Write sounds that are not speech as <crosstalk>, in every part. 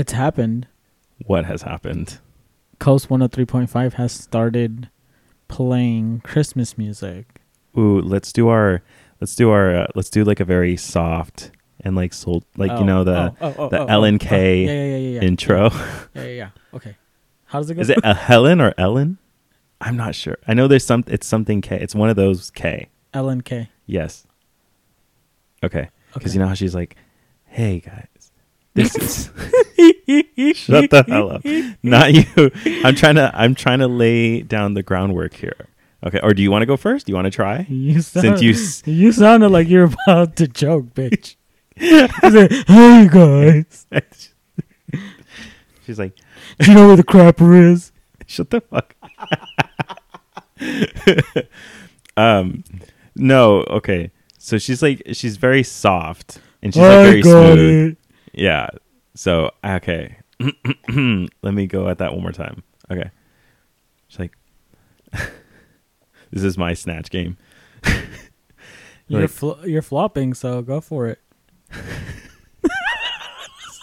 It's happened. What has happened? Coast 103.5 has started playing Christmas music. Ooh, let's do our let's do our uh, let's do like a very soft and like soul like Oh, you know the oh, oh, oh, the oh, Ellen K yeah, yeah, yeah, yeah, yeah. intro. Yeah, <laughs> yeah, yeah. Okay. How does it go? Is it a Helen or Ellen? I'm not sure. I know there's some it's something K. It's one of those K. Ellen K? Yes. Okay. Because Okay. you know how she's like, "Hey guys, this is <laughs> shut the hell up, not you." I'm trying to I'm trying to lay down the groundwork here. Okay, or do you want to go first? Do you want to try? <laughs> You sound, Since you <laughs> you sounded like you're about to joke, bitch. Like, hey guys, She's like, do you know where the crapper is? "Shut the fuck." um, no. Okay, so she's like she's very soft and she's like I very smooth. it. Yeah. So okay, <clears throat> let me go at that one more time. Okay. She's like, <laughs> "This is my snatch game." <laughs> You're Like- fl- you're flopping, so go for it. <laughs>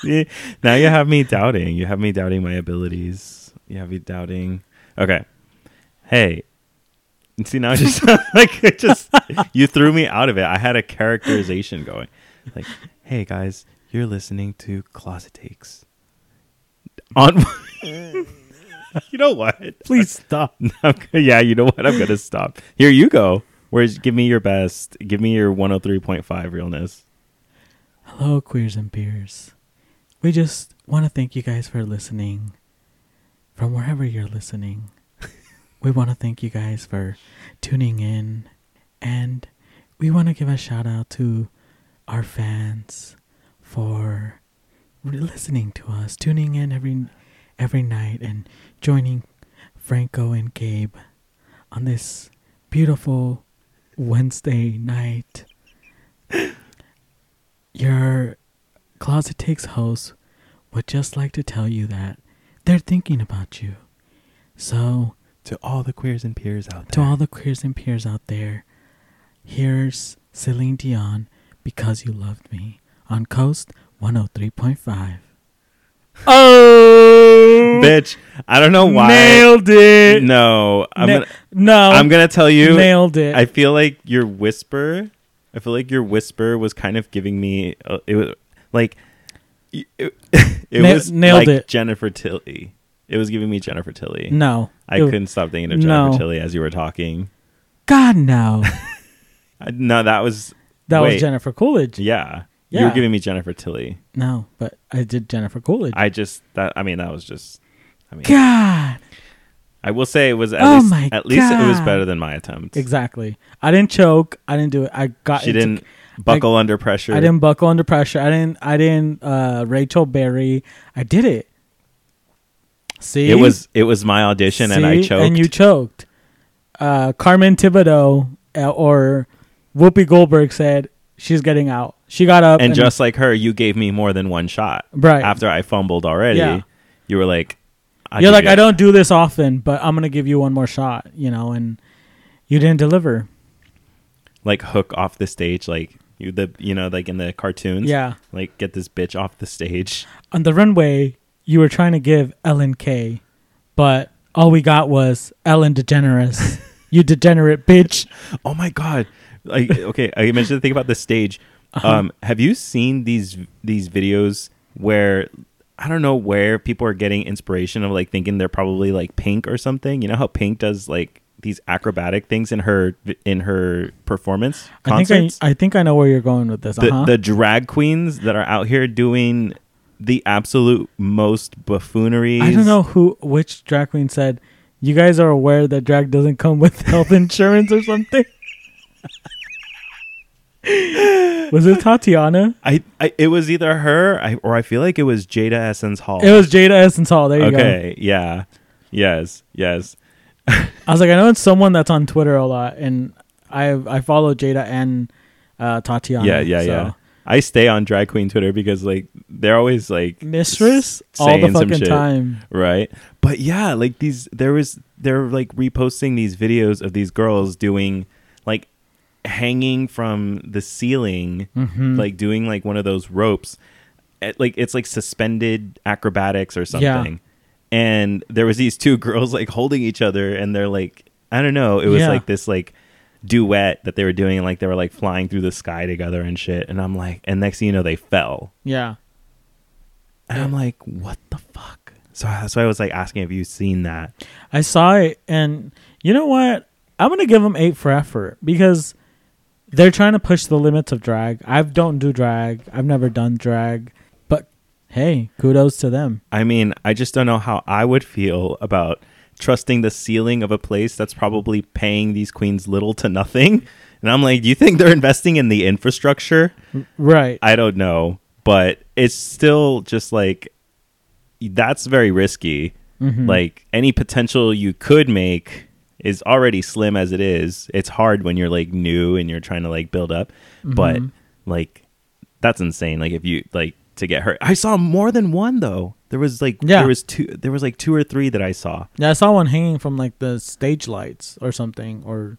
See, now you have me doubting. You have me doubting my abilities. You have me doubting. Okay. Hey. See now, just like it just you threw me out of it. I had a characterization going, like, "Hey guys, you're listening to Closet Takes." On, <laughs> you know what? Please stop. <laughs> Yeah, you know what? I'm gonna stop. Here you go. Where's give me your best? Give me your 103.5 realness. Hello, queers and peers. We just want to thank you guys for listening from wherever you're listening. <laughs> we want to thank you guys for tuning in. And we want to give a shout out to our fans for listening to us, tuning in every every night and joining Franco and Gabe on this beautiful Wednesday night. <laughs> Your Closet Takes host would just like to tell you that they're thinking about you. So, To all the queers and peers out there, to all the queers and peers out there, here's Celine Dion, Because You Loved Me, on Coast 103.5. Oh! bitch. I don't know why. Nailed it! No, I'm Na- gonna, no. I'm gonna tell you. Nailed it. I feel like your whisper. I feel like your whisper was kind of giving me. Uh, it was like it, <laughs> it Na- was nailed like it. Jennifer Tilly. It was giving me Jennifer Tilly. no. I It- couldn't stop thinking of Jennifer No. Tilly as you were talking. God, no. <laughs> No, that was That Wait. was Jennifer Coolidge. yeah. You were giving me Jennifer Tilly. No, but I did Jennifer Coolidge. I just that. I mean, that was just. I mean, God. I will say it was at Oh least my at least it was better than my attempt. Exactly. I didn't choke. I didn't do it. I got She didn't buckle under pressure. I didn't buckle under pressure. I didn't. I didn't. Uh, Rachel Berry. I did it. See, It was it was my audition, and I choked. And you choked. Uh, Carmen Tibideaux uh, or Whoopi Goldberg said she's getting out. She got up and just like her, you gave me more than one shot. Right. After I fumbled already, Yeah. you were like, you're like I don't do this often, but I'm gonna give you one more shot. You know, and you didn't deliver. like hook off the stage, like you the you know like in the cartoons. Yeah. Like get this bitch off the stage. on the runway, you were trying to give Ellen K, but all we got was Ellen DeGeneres. <laughs> you degenerate bitch. Oh my god! Like okay, I mentioned the thing about the stage. Uh-huh. Um, have you seen these these videos where I don't know where people are getting inspiration of like thinking they're probably like Pink or something? You know how Pink does like these acrobatic things in her in her performance I think concerts. I, I think I know where you're going with this. Uh-huh. the drag queens that are out here doing the absolute most buffoonery. I don't know who which drag queen said you guys are aware that drag doesn't come with <laughs> health insurance or something. <laughs> was it Tatiana? I, I it was either her I, or I feel like it was Jada Essence Hall. It was Jada Essence Hall. There you go. okay. Yeah. Yes. Yes. I was like, I know it's someone that's on Twitter a lot, and I I follow Jada and uh, Tatiana. Yeah. Yeah. so- Yeah. I stay on drag queen Twitter because like they're always like Mistress s- all the fucking shit. time. right? But yeah, like these, there was they're like reposting these videos of these girls doing like hanging from the ceiling, Mhm. like doing like one of those ropes. it- like it's like suspended acrobatics or something. And there was these two <laughs> girls like holding each other and they're like I don't know, it was Yeah. like this like duet that they were doing and like they were like flying through the sky together and shit. And I'm like and next thing you know they fell. Yeah. And I'm like, what the fuck? So that's why I was like asking if you've seen that. I saw it, and you know what? I'm gonna give them eight for effort because they're trying to push the limits of drag. I don't do drag. I've never done drag, but hey, kudos to them. I mean, I just don't know how I would feel about trusting the ceiling of a place that's probably paying these queens little to nothing. And I'm like, do you think they're investing in the infrastructure? Right. I don't know, but it's still just like that's very risky. Mhm. Like any potential you could make is already slim as it is. It's hard when you're like new and you're trying to like build up, but Mhm. like that's insane. Like if you like to get hurt. I saw more than one though. There was like Yeah. there was two there was like two or three that I saw. Yeah, I saw one hanging from like the stage lights or something or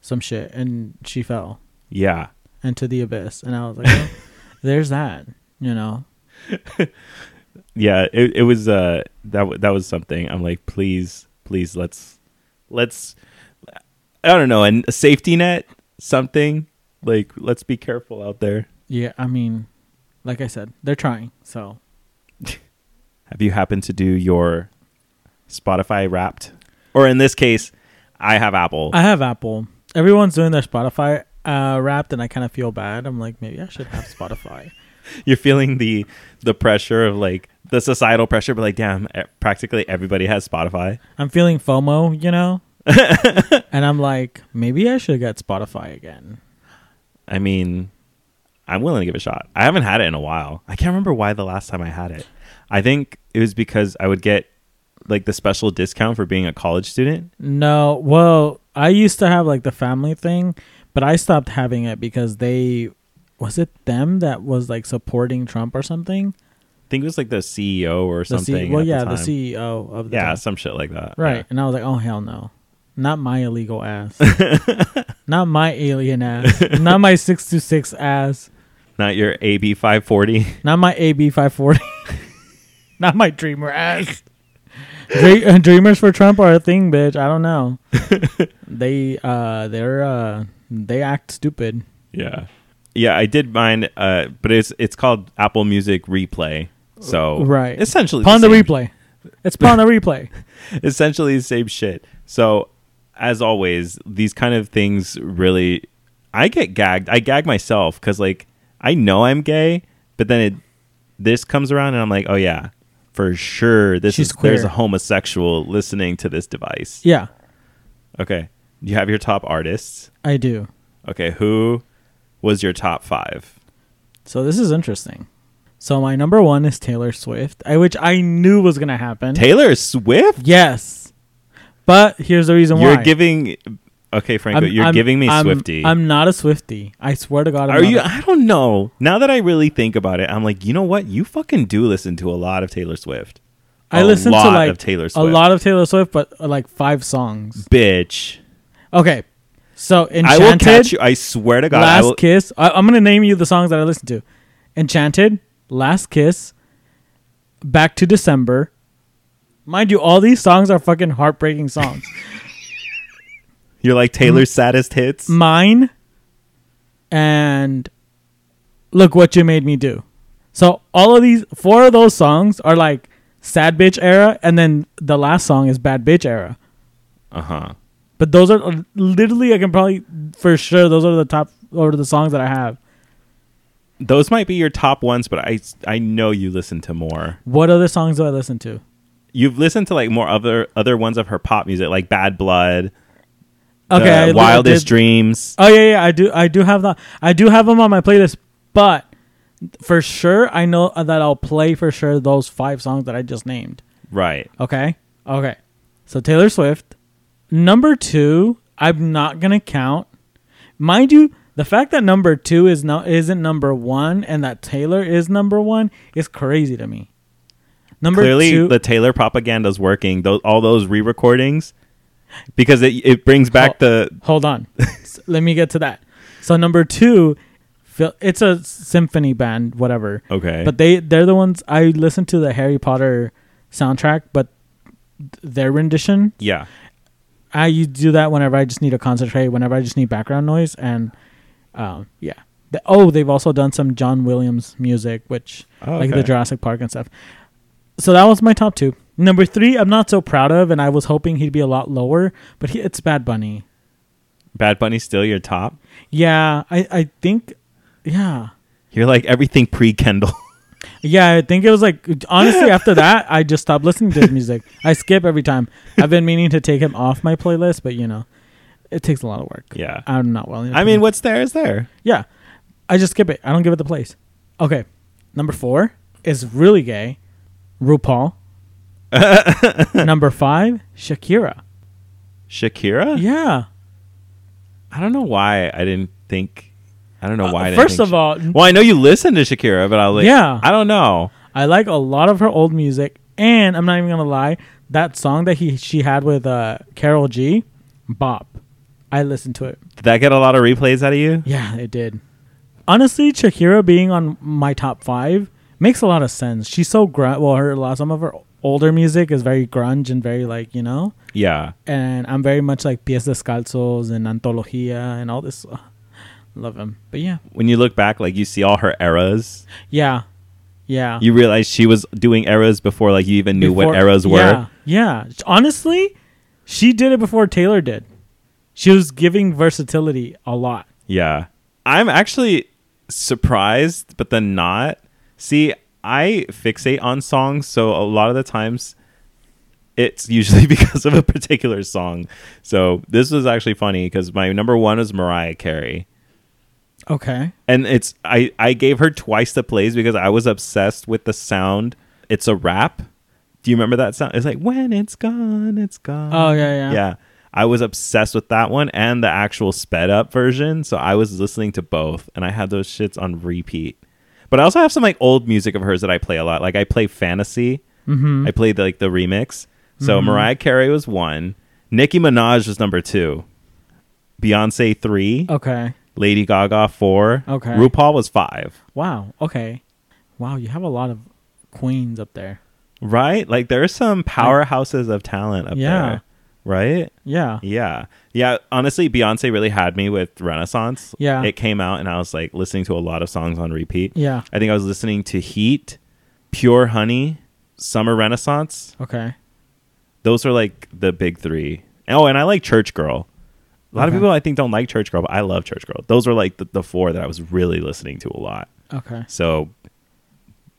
some shit, and she fell Yeah. into the abyss, and I was like, well, <laughs> "There's that," you know. <laughs> Yeah, it it was uh that w- that was something. I'm like, please, please let's let's I don't know, and a safety net something. Like let's be careful out there. Yeah, I mean, like I said, they're trying. So <laughs> Have you happened to do your Spotify Wrapped? Or in this case, I have Apple. I have Apple. Everyone's doing their Spotify uh, Wrapped, and I kind of feel bad. I'm like, maybe I should have Spotify. <laughs> You're feeling the the pressure of like the societal pressure, but like, damn, practically everybody has Spotify. I'm feeling FOMO, you know, <laughs> and I'm like, maybe I should get Spotify again. I mean, I'm willing to give it a shot. I haven't had it in a while. I can't remember why the last time I had it. I think it was because I would get like the special discount for being a college student. No, well, I used to have like the family thing, but I stopped having it because they was it them that was like supporting Trump or something. I think it was like the CEO or The something. C- well, yeah, the, the. CEO of the Yeah, time. some shit like that. right. And I was like, oh hell no, not my illegal ass, <laughs> not my alien ass, not my six two six ass, Not your AB 540. not my AB five forty, not my <laughs> dreamer ass. <laughs> Dre- uh, dreamers for Trump are a thing, bitch. I don't know. they uh they're uh they act stupid. yeah. Yeah, I did mine uh but it's it's called Apple Music Replay. So Right. essentially Pawn the same- replay. It's Pon de Replay. <laughs> essentially the same shit. So, as always, these kind of things really, I get gagged. I gag myself because like I know I'm gay, but then it this comes around and I'm like, oh yeah, for sure, this She's is there's a homosexual listening to this device. Yeah, Okay, you have your top artists. I do. Okay, who was your top five? So this is interesting. So my number one is Taylor Swift, I, which I knew was gonna happen. Taylor Swift. yes, but here's the reason why. You're giving. Okay, Franco, I'm- you're I'm- giving me I'm, Swifty. I'm not a Swifty. I swear to God. I'm Are you? I don't know. Now that I really think about it, I'm like, you know what? You fucking do listen to a lot of Taylor Swift. I A listen to lot like of Taylor a lot of Taylor Swift, but uh, like five songs. Bitch, Okay, so Enchanted. I will catch you. I swear to God, I Last will. Kiss. I, I'm gonna name you the songs that I listen to: Enchanted, Last Kiss, Back to December. Mind you, all these songs are fucking heartbreaking songs. <laughs> You're like Taylor's saddest hits. Mine and Look What You Made Me Do. So all of these four of those songs are like sad bitch era, and then the last song is bad bitch era. Uh huh. But those are literally I can probably for sure those are the top or the songs that I have. Those might be your top ones, but I I know you listen to more. What other songs do I listen to? You've listened to like more other other ones of her pop music, like Bad Blood, Okay, the Wildest did- Dreams. Oh yeah, yeah, I do. I do have that. I do have them on my playlist, but for sure, I know that I'll play for sure those five songs that I just named. Right. Okay, okay. So Taylor Swift, number two. I'm not gonna count. Mind you, the fact that number two is no isn't number one and that Taylor is number one is crazy to me. Number Clearly, two, the Taylor propaganda is working. Those all those re-recordings, because it it brings back Oh. the Hold on. Let me get to that. So number two, it's a symphony band, whatever. Okay. But they they're the ones I listen to the Harry Potter soundtrack, but their rendition. yeah. I you do that whenever I just need to concentrate, whenever I just need background noise, and um, yeah. The, oh, they've also done some John Williams music, which Oh, like the. Jurassic Park and stuff. So that was my top two. Number three, I'm not so proud of, and I was hoping he'd be a lot lower, but he, it's Bad Bunny. Bad Bunny still your top. Yeah, I I think, yeah, You're like everything pre Kendall. <laughs> yeah. I think it was like honestly after that, I just stopped listening to his music. I skip every time. I've been meaning to take him off my playlist, but you know, it takes a lot of work. yeah. I'm not willing. To I mean, what's there is there. yeah, I just skip it. I don't give it the place. Okay, number four is really gay, RuPaul. <laughs> number five, Shakira. Shakira? Yeah. I don't know why I didn't think. I don't know why. I Uh, didn't first of all, Well, I know you listen to Shakira, but I like, Yeah. I don't know. I like a lot of her old music, and I'm not even gonna lie, that song that he she had with uh, Karol G, bop. I listened to it. Did that get a lot of replays out of you? Yeah, it did. Honestly, Shakira being on my top five makes a lot of sense. She's so grunge. Well, her lot some of her older music is very grunge and very like you know. Yeah. And I'm very much like Pies Descalzos and Antología and all this. Love him, but yeah, When you look back, like you see all her eras, yeah, yeah. you realize she was doing eras before like you even knew what eras were. Yeah, yeah. Honestly, she did it before Taylor did. She was giving versatility a lot. Yeah. I'm actually surprised, but then not. See, I fixate on songs, so a lot of the times it's usually <laughs> because of a particular song. So this was actually funny because my number one is Mariah Carey. Okay. And it's I, I gave her twice the plays because I was obsessed with the sound. It's a Wrap. Do you remember that sound? It's like when it's gone, it's gone. Oh yeah, yeah. Yeah. I was obsessed with that one and the actual sped up version. So I was listening to both and I had those shits on repeat. But I also have some like old music of hers that I play a lot. Like I play Fantasy. Mm-hmm. I played like the remix. So Mhm. Mariah Carey was one. Nicki Minaj was number two. Beyonce three. Okay. Lady Gaga four. Okay. RuPaul was five. Wow. Okay. Wow, you have a lot of queens up there. Right? Like there are some powerhouses of talent up Yeah. there. Right? Yeah. Yeah. Yeah. Honestly, Beyonce really had me with Renaissance. Yeah. It came out and I was like listening to a lot of songs on repeat. Yeah. I think I was listening to Heat, Pure Honey, Summer Renaissance. Okay. Those are like the big three. Oh, and I like Church Girl. A lot of people I think don't like Church Girl, but I love Church Girl. Those are like the, the four that I was really listening to a lot. Okay. So,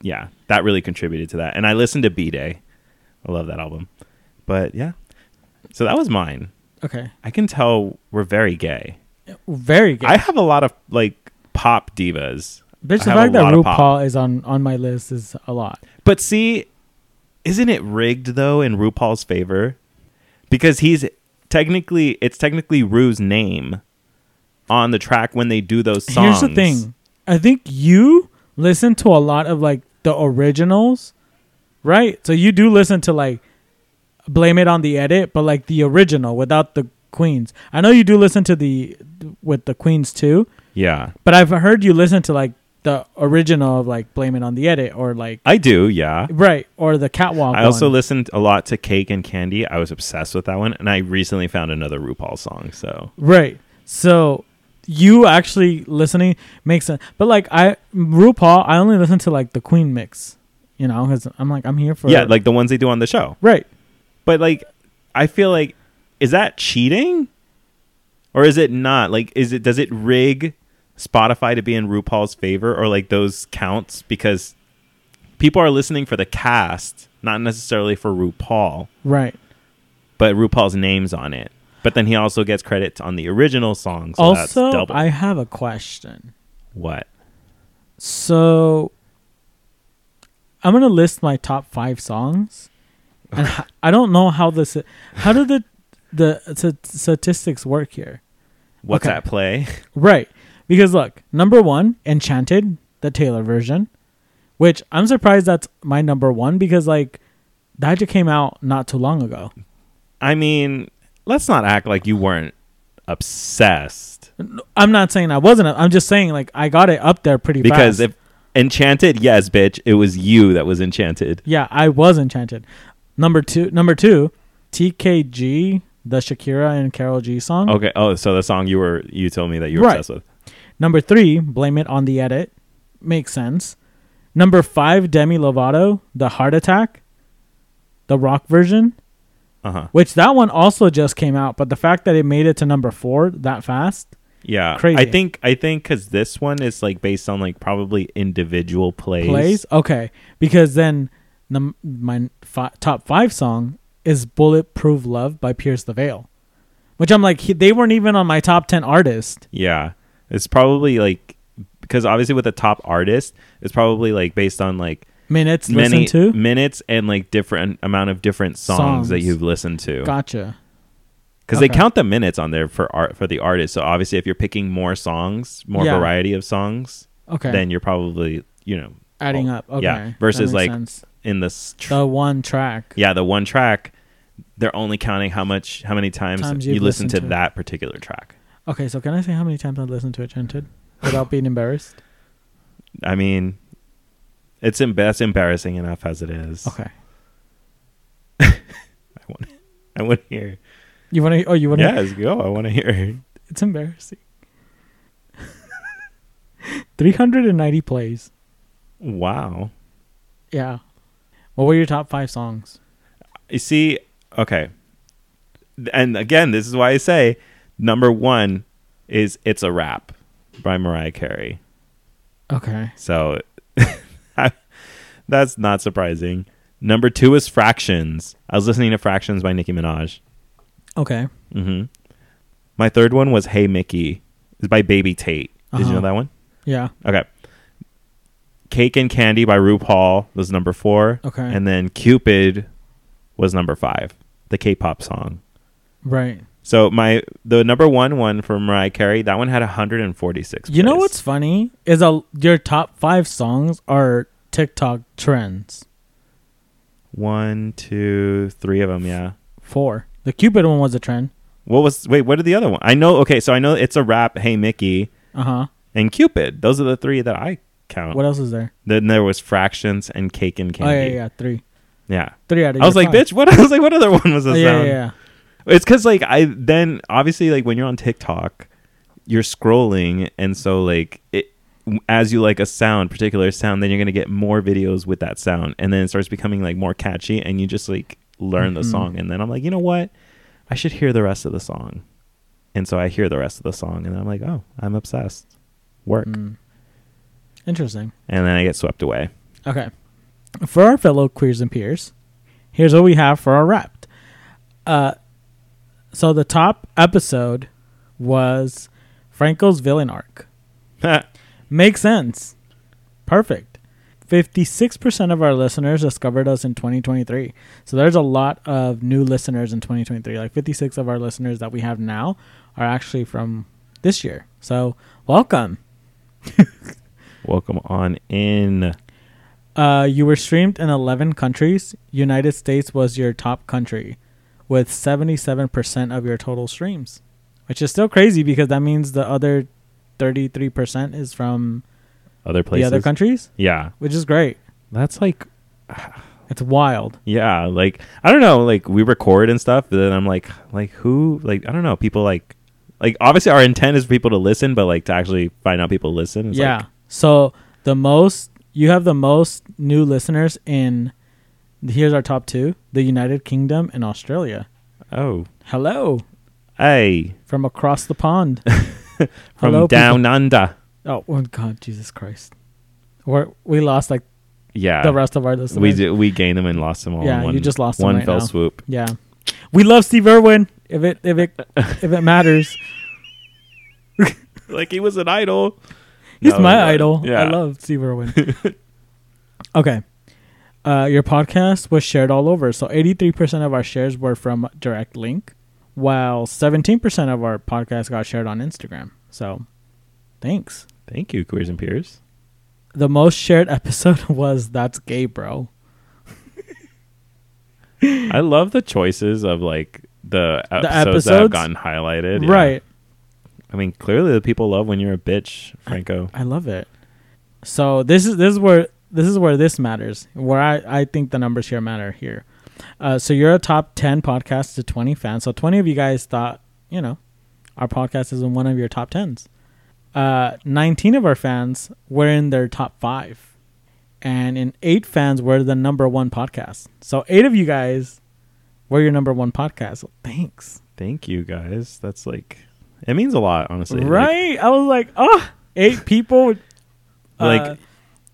yeah, that really contributed to that. And I listened to B'Day. I love that album. But yeah, so that was mine. Okay. I can tell we're very gay. Very good. I have a lot of like pop divas. Bitch, I the a fact that lot of pop. RuPaul is on on my list is a lot. But see, isn't it rigged though in RuPaul's favor? Because he's technically it's technically Ru's name on the track when they do those songs. Here's the thing. I think you listen to a lot of like the originals, right? So you do listen to like blame it on the edit, but like the original without the queens. I know you do listen to the with the queens too, Yeah. but I've heard you listen to like the original of like blame it on the edit or like I do, yeah. right or the catwalk. I also one. listened a lot to Cake and Candy. I was obsessed with that one, and I recently found another RuPaul song. So Right. So you actually listening makes sense. But like I RuPaul, I only listen to like the Queen mix, you know, because I'm like I'm here for yeah, like the ones they do on the show. right. But like, I feel like is that cheating, or is it not? Like, is it does it rig Spotify to be in RuPaul's favor, or like those counts because people are listening for the cast, not necessarily for RuPaul, Right. but RuPaul's name's on it. But then he also gets credit on the original song. So that's also. I have a question. what? So I'm gonna list my top five songs, and I don't know how this. How do the the st- statistics work here? What's Okay. at play? Right. Because look, number one, Enchanted, the Taylor version, which I'm surprised that's my number one because like that just came out not too long ago. I mean, let's not act like you weren't obsessed I'm not saying I wasn't. I'm just saying like I got it up there pretty Because fast. if Enchanted, yes, bitch, it was you that was enchanted. yeah, I was enchanted. Number two, number two, TKG, the Shakira and Karol G song. Okay. Oh, so the song you were you told me that you were Right. obsessed with. Number three, blame it on the edit. Makes sense. Number five, Demi Lovato, the Heart Attack, the rock version, Uh huh. which that one also just came out, but the fact that it made it to number four that fast, Yeah. Crazy. I think I think because this one is like based on like probably individual plays. plays. Okay, because then num- my fi- top five song is "Bulletproof Love" by Pierce the Veil, which I'm like he- they weren't even on my top ten artist. Yeah. It's probably like because obviously with a top artist, it's probably like based on like Minutes many listened to. minutes and like different amount of different songs, that you've listened to. Gotcha. Because they Okay. count the minutes on there for art for the artist. So obviously, if you're picking more songs, more Yeah. variety of songs, Okay, then you're probably you know adding up. Okay, yeah, that versus, makes like, sense. In this. Tr- the one track. yeah, the one track, they're only counting how much, how many times, Times you you've listen listened to to it. that particular track. Okay, so can I say how many times I've listened to it, Enchanted, without being embarrassed? I mean, it's em- that's embarrassing enough as it is. Okay, <laughs> I want to hear. you want to? Oh, you want to? Yeah, let's go. I want to hear. It's embarrassing. <laughs> 390 plays. Wow. Yeah. What were your top five songs? You see, okay. And again, this is why I say number one is It's a Wrap by Mariah Carey. Okay. So <laughs> that's not surprising. Number two is Fractions. I was listening to Fractions by Nicki Minaj. Okay. hmm My third one was Hey Mickey. It's by Baby Tate. Did you Uh-huh. know that one? Yeah. Okay. Cake and Candy by RuPaul was number four. Okay. And then Cupid was number five, the K-pop song. Right. So my the number one one for Mariah Carey, that one had 146. You know what's funny is a your top five songs are TikTok trends. one, two, three of them? Yeah. Four. The Cupid one was a trend. What was? Wait, what are the other one? I know. Okay, so I know It's a Wrap. Hey Mickey Uh huh. and Cupid. Those are the three that I count. What else is there? Then there was Fractions and Cake and candy. Oh yeah, yeah, yeah, three. Yeah. Three out of. I was like, five. bitch, what? <laughs> I was like, what other one was Oh, this? yeah, yeah, yeah. It's because like I then obviously like when you're on TikTok, you're scrolling, and so like it as you like a sound, particular sound, then you're gonna get more videos with that sound, and then it starts becoming like more catchy, and you just like learn the Mhm. song, and then I'm like, you know what, I should hear the rest of the song, and so I hear the rest of the song, and I'm like, oh, I'm obsessed. Work, Mm. Interesting. and then I get swept away. Okay. For our fellow queers and peers, here's what we have for our wrapped. Uh, so the top episode was Franco's villain arc. <laughs> Makes sense. Perfect. 56% of our listeners discovered us in 2023. So there's a lot of new listeners in 2023. Like 56 of our listeners that we have now are actually from this year. So welcome. <laughs> Welcome on in. Uh, you were streamed in 11 countries. United States was your top country with 77% of your total streams, which is still crazy because that means the other 33% is from Other places. the other countries, Yeah, which is great. that's like It's wild. Yeah, like I don't know, like we record and stuff, but then I'm like like who like I don't know, people like like obviously our intent is for people to listen, but like to actually find out people listen. Yeah. like, so the most, you have the most new listeners in, here's our top two the United Kingdom and Australia. oh. Hello Hey. from across the pond. <laughs> From Hello, down under. Oh, oh God, Jesus Christ. We're, we lost like Yeah. the rest of our listeners. we did, we gained them and lost them all. Yeah, one, you just lost them one right fell now. swoop. Yeah, we love Steve Irwin. If it if it if it matters, <laughs> Like he was an idol. He's No, my yeah. idol. Yeah. I love Steve Irwin. <laughs> okay, uh, your podcast was shared all over. So eighty three percent of our shares were from direct link, while seventeen percent of our podcast got shared on Instagram. So, thanks. Thank you, Queers and Peers. The most shared <laughs> episode was "That's Gay, Bro." <laughs> I love the choices of like the episodes, that have gotten highlighted. Right. I mean, clearly the people love when you're a bitch, Franco. I love it. So this is this is where this is where this matters. Where I I think the numbers here matter here. Uh, so you're a top ten podcast to twenty fans. So twenty of you guys thought you know our podcast is in one of your top tens. Uh, nineteen of our fans were in their top five, and in eight fans were the number one podcast. So eight of you guys were your number one podcast. Thanks. Thank you guys. That's like it means a lot, honestly. Like- Right? I was like, oh, eight people. Like, Uh,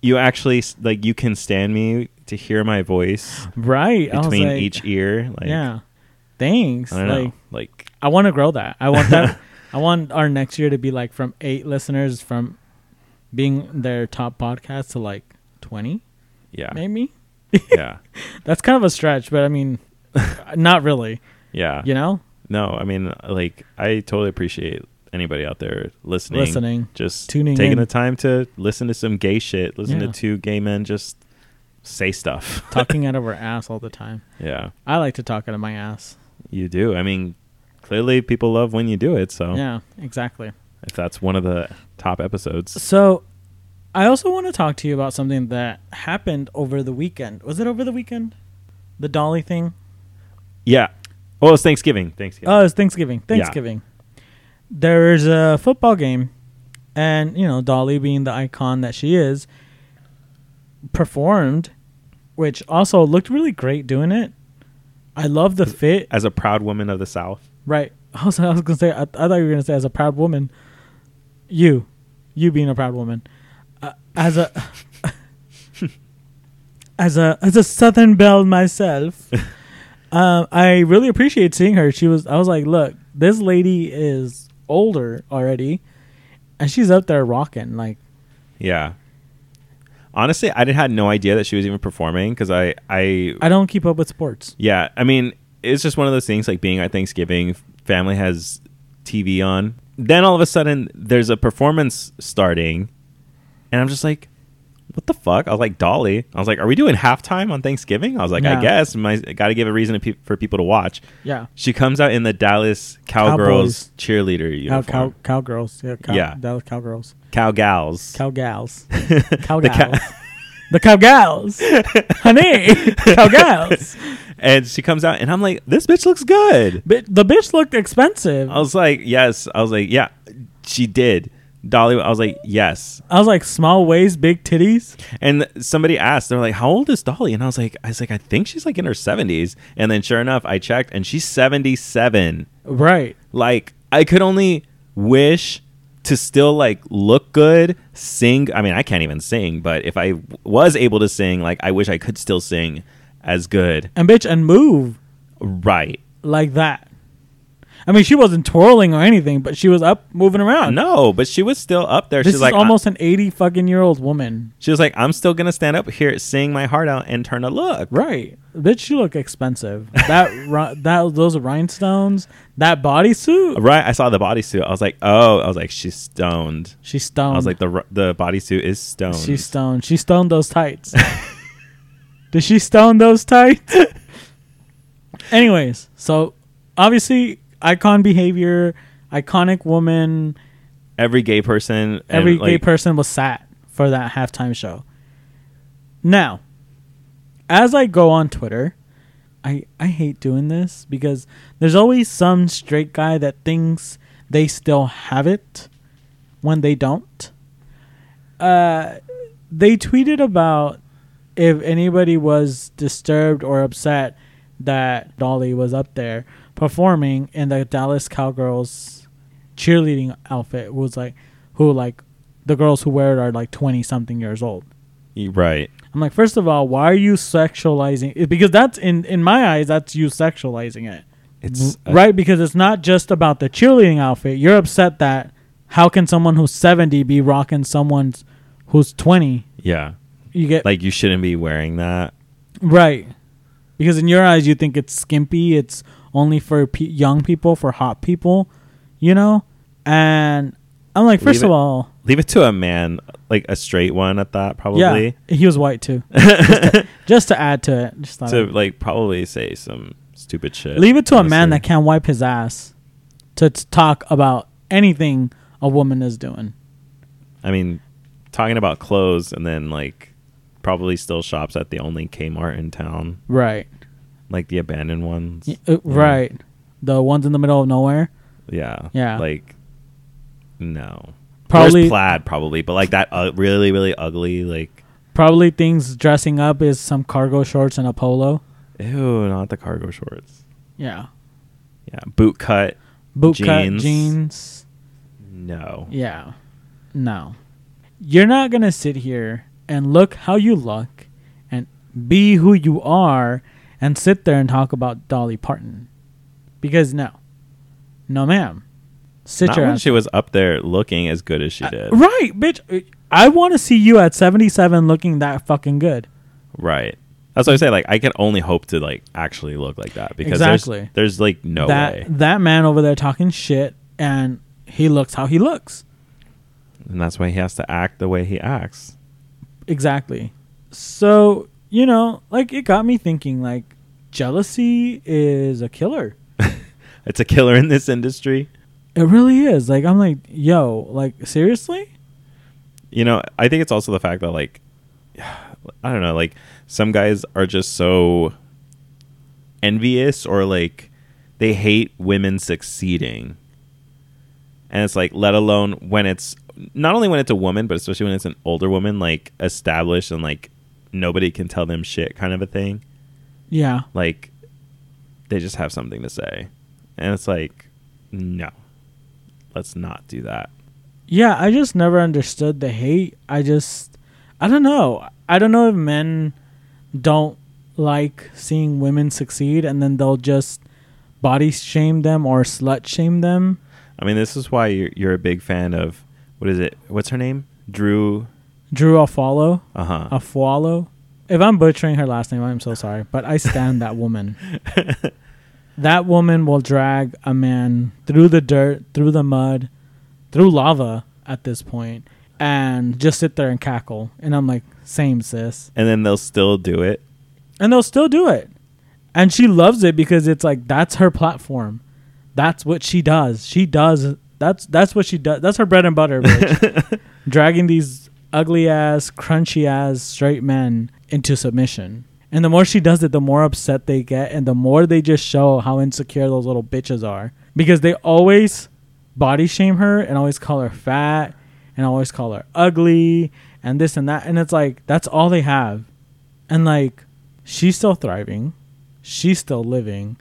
you actually like you can stand me to hear my voice right. Between like, each ear. Like, yeah. Thanks. I don't like know. Like, I want to grow that. I want that. <laughs> I want our next year to be like from eight listeners from being their top podcast to like twenty, yeah, maybe. yeah, <laughs> That's kind of a stretch, but I mean, <laughs> not really. yeah. You know, No, I mean, like, I totally appreciate anybody out there listening, listening. just tuning taking in. the time to listen to some gay shit, listen Yeah. to two gay men just say stuff. <laughs> talking out of our ass all the time. yeah, I like to talk out of my ass. you do. I mean, clearly people love when you do it. So Yeah, exactly. if that's one of the top episodes, So, I also want to talk to you about something that happened over the weekend. Was it over the weekend? The Dolly thing? yeah. Oh, it's Thanksgiving. Thanksgiving. Oh, it's Thanksgiving. Thanksgiving. There's a football game, and you know Dolly, being the icon that she is, performed, which also looked really great doing it. I love the fit. As a proud woman of the South. Right. <laughs> I was, I was gonna say. I, I thought you were gonna say as a proud woman. You, you being a proud woman, uh, as a, <laughs> <laughs> as a as a Southern belle myself, um, I really appreciate seeing her. She was. I was like, look, this lady is older already, and she's up there rocking. Like, Yeah. Honestly, I had no idea that she was even performing because I, I, I don't keep up with sports. yeah. I mean, it's just one of those things like being at Thanksgiving, family has TV on. Then all of a sudden, there's a performance starting, and I'm just like, what the fuck? I was like, Dolly. I was like, are we doing halftime on Thanksgiving? I was like, Yeah. I guess. My, got to give a reason to pe- for people to watch. Yeah. She comes out in the Dallas Cowgirls cheerleader Cow, uniform. cow, cow, cowgirls. Yeah. Cow, Yeah. Was cowgirls. Cowgals. Cowgals. <laughs> The Cowgals. cow- the cowgals. Honey. Cowgals. <laughs> and she comes out, and I'm like, this bitch looks good. Bi- the bitch looked expensive. I was like, yes. I was like, yeah, she did. Dolly, I was like, yes. I was like, small waist, big titties. And somebody asked, they're like, how old is Dolly? And I was like, I was like, I think she's like in her 70s. And then sure enough, I checked, and she's 77. Right. Like, I could only wish to still like look good, sing. I mean, I can't even sing, but if I w- was able to sing, like, I wish I could still sing as good. And bitch, and move Right. like that. I mean, she wasn't twirling or anything, but she was up moving around. No, but she was still up there. This She's is like, almost an 80 fucking year old woman. She was like, I'm still gonna stand up here, sing my heart out, and turn a look. Right. Bitch, she look expensive. That, <laughs> ri- that, those rhinestones, that bodysuit. Right, I saw the bodysuit. I was like, oh, I was like, she's stoned. She's stoned. I was like, the the bodysuit is stoned. She's stoned. She stoned those tights. <laughs> Did she stone those tights? <laughs> Anyways, so obviously icon behavior, iconic woman. Every gay person, and, Every gay person was sat for that halftime show. Now, as I go on Twitter, I I hate doing this because there's always some straight guy that thinks they still have it when they don't. Uh, they tweeted about if anybody was disturbed or upset that Dolly was up there performing in the Dallas Cowgirls cheerleading outfit was like who like the girls who wear it are like 20 something years old. right. I'm like, first of all, why are you sexualizing it? Because that's in in my eyes, that's you sexualizing it. It's a- right because it's not just about the cheerleading outfit. You're upset that how can someone who's 70 be rocking someone's who's 20? Yeah, You get like you shouldn't be wearing that. right because in your eyes you think it's skimpy. It's only for pe- young people, for hot people, you know. And I'm like, first Leave of it- all, Leave it to a man, like a straight one at that, probably. yeah, he was white too. <laughs> just, to, just to add to it, just to I'd- like probably say some stupid shit. Leave it to a man that can't wipe his ass to t- talk about anything a woman is doing. I mean, talking about clothes and then like probably still shops at the only Kmart in town, Right. Like the abandoned ones. Y- uh, Right. The ones in the middle of nowhere. Yeah. Yeah. Like, no. Probably There's plaid, probably, but like that uh, really, really ugly, like, probably things dressing up is some cargo shorts and a polo. ew, not the cargo shorts. Yeah. Yeah. Boot cut. Boot cut Jeans. jeans. No. Yeah. No. You're not going to sit here and look how you look and be who you are and sit there and talk about Dolly Parton. Because no. No, ma'am. Sit Not your when she was up there looking as good as she Uh, did. right, bitch. I want to see you at 77 looking that fucking good. Right. That's what I say. Like, I can only hope to like actually look like that because Exactly. there's, there's like no that way, that man over there talking shit and he looks how he looks. and that's why he has to act the way he acts. Exactly. So, you know, like it got me thinking like jealousy is a killer. <laughs> It's a killer in this industry. It really is. Like I'm like, yo, like seriously? You know, I think it's also the fact that like, <sighs> I don't know, like some guys are just so envious or like they hate women succeeding. And it's like, let alone when it's not only when it's a woman, but especially when it's an older woman, like established and like nobody can tell them shit kind of a thing. Yeah. Like they just have something to say. And it's like, no, let's not do that. Yeah, I just never understood the hate. I just I don't know. I don't know if men don't like seeing women succeed and then they'll just body shame them or slut shame them. I mean, this is why you're, you're a big fan of what is it? What's her name? Drew. Drew Afalo, Uh huh. Afualo. If I'm butchering her last name, I'm so sorry, but I stand that woman. <laughs> That woman will drag a man through the dirt, through the mud, through lava at this point, and just sit there and cackle. And I'm like, same sis. and then they'll still do it. And they'll still do it. And she loves it because it's like that's her platform. That's what she does. She does that's that's what she does. That's her bread and butter, bitch. <laughs> Dragging these ugly ass, crunchy ass straight men into submission. And the more she does it, the more upset they get and the more they just show how insecure those little bitches are. Because they always body shame her and always call her fat and always call her ugly and this and that. And it's like that's all they have. And like she's still thriving. She's still living.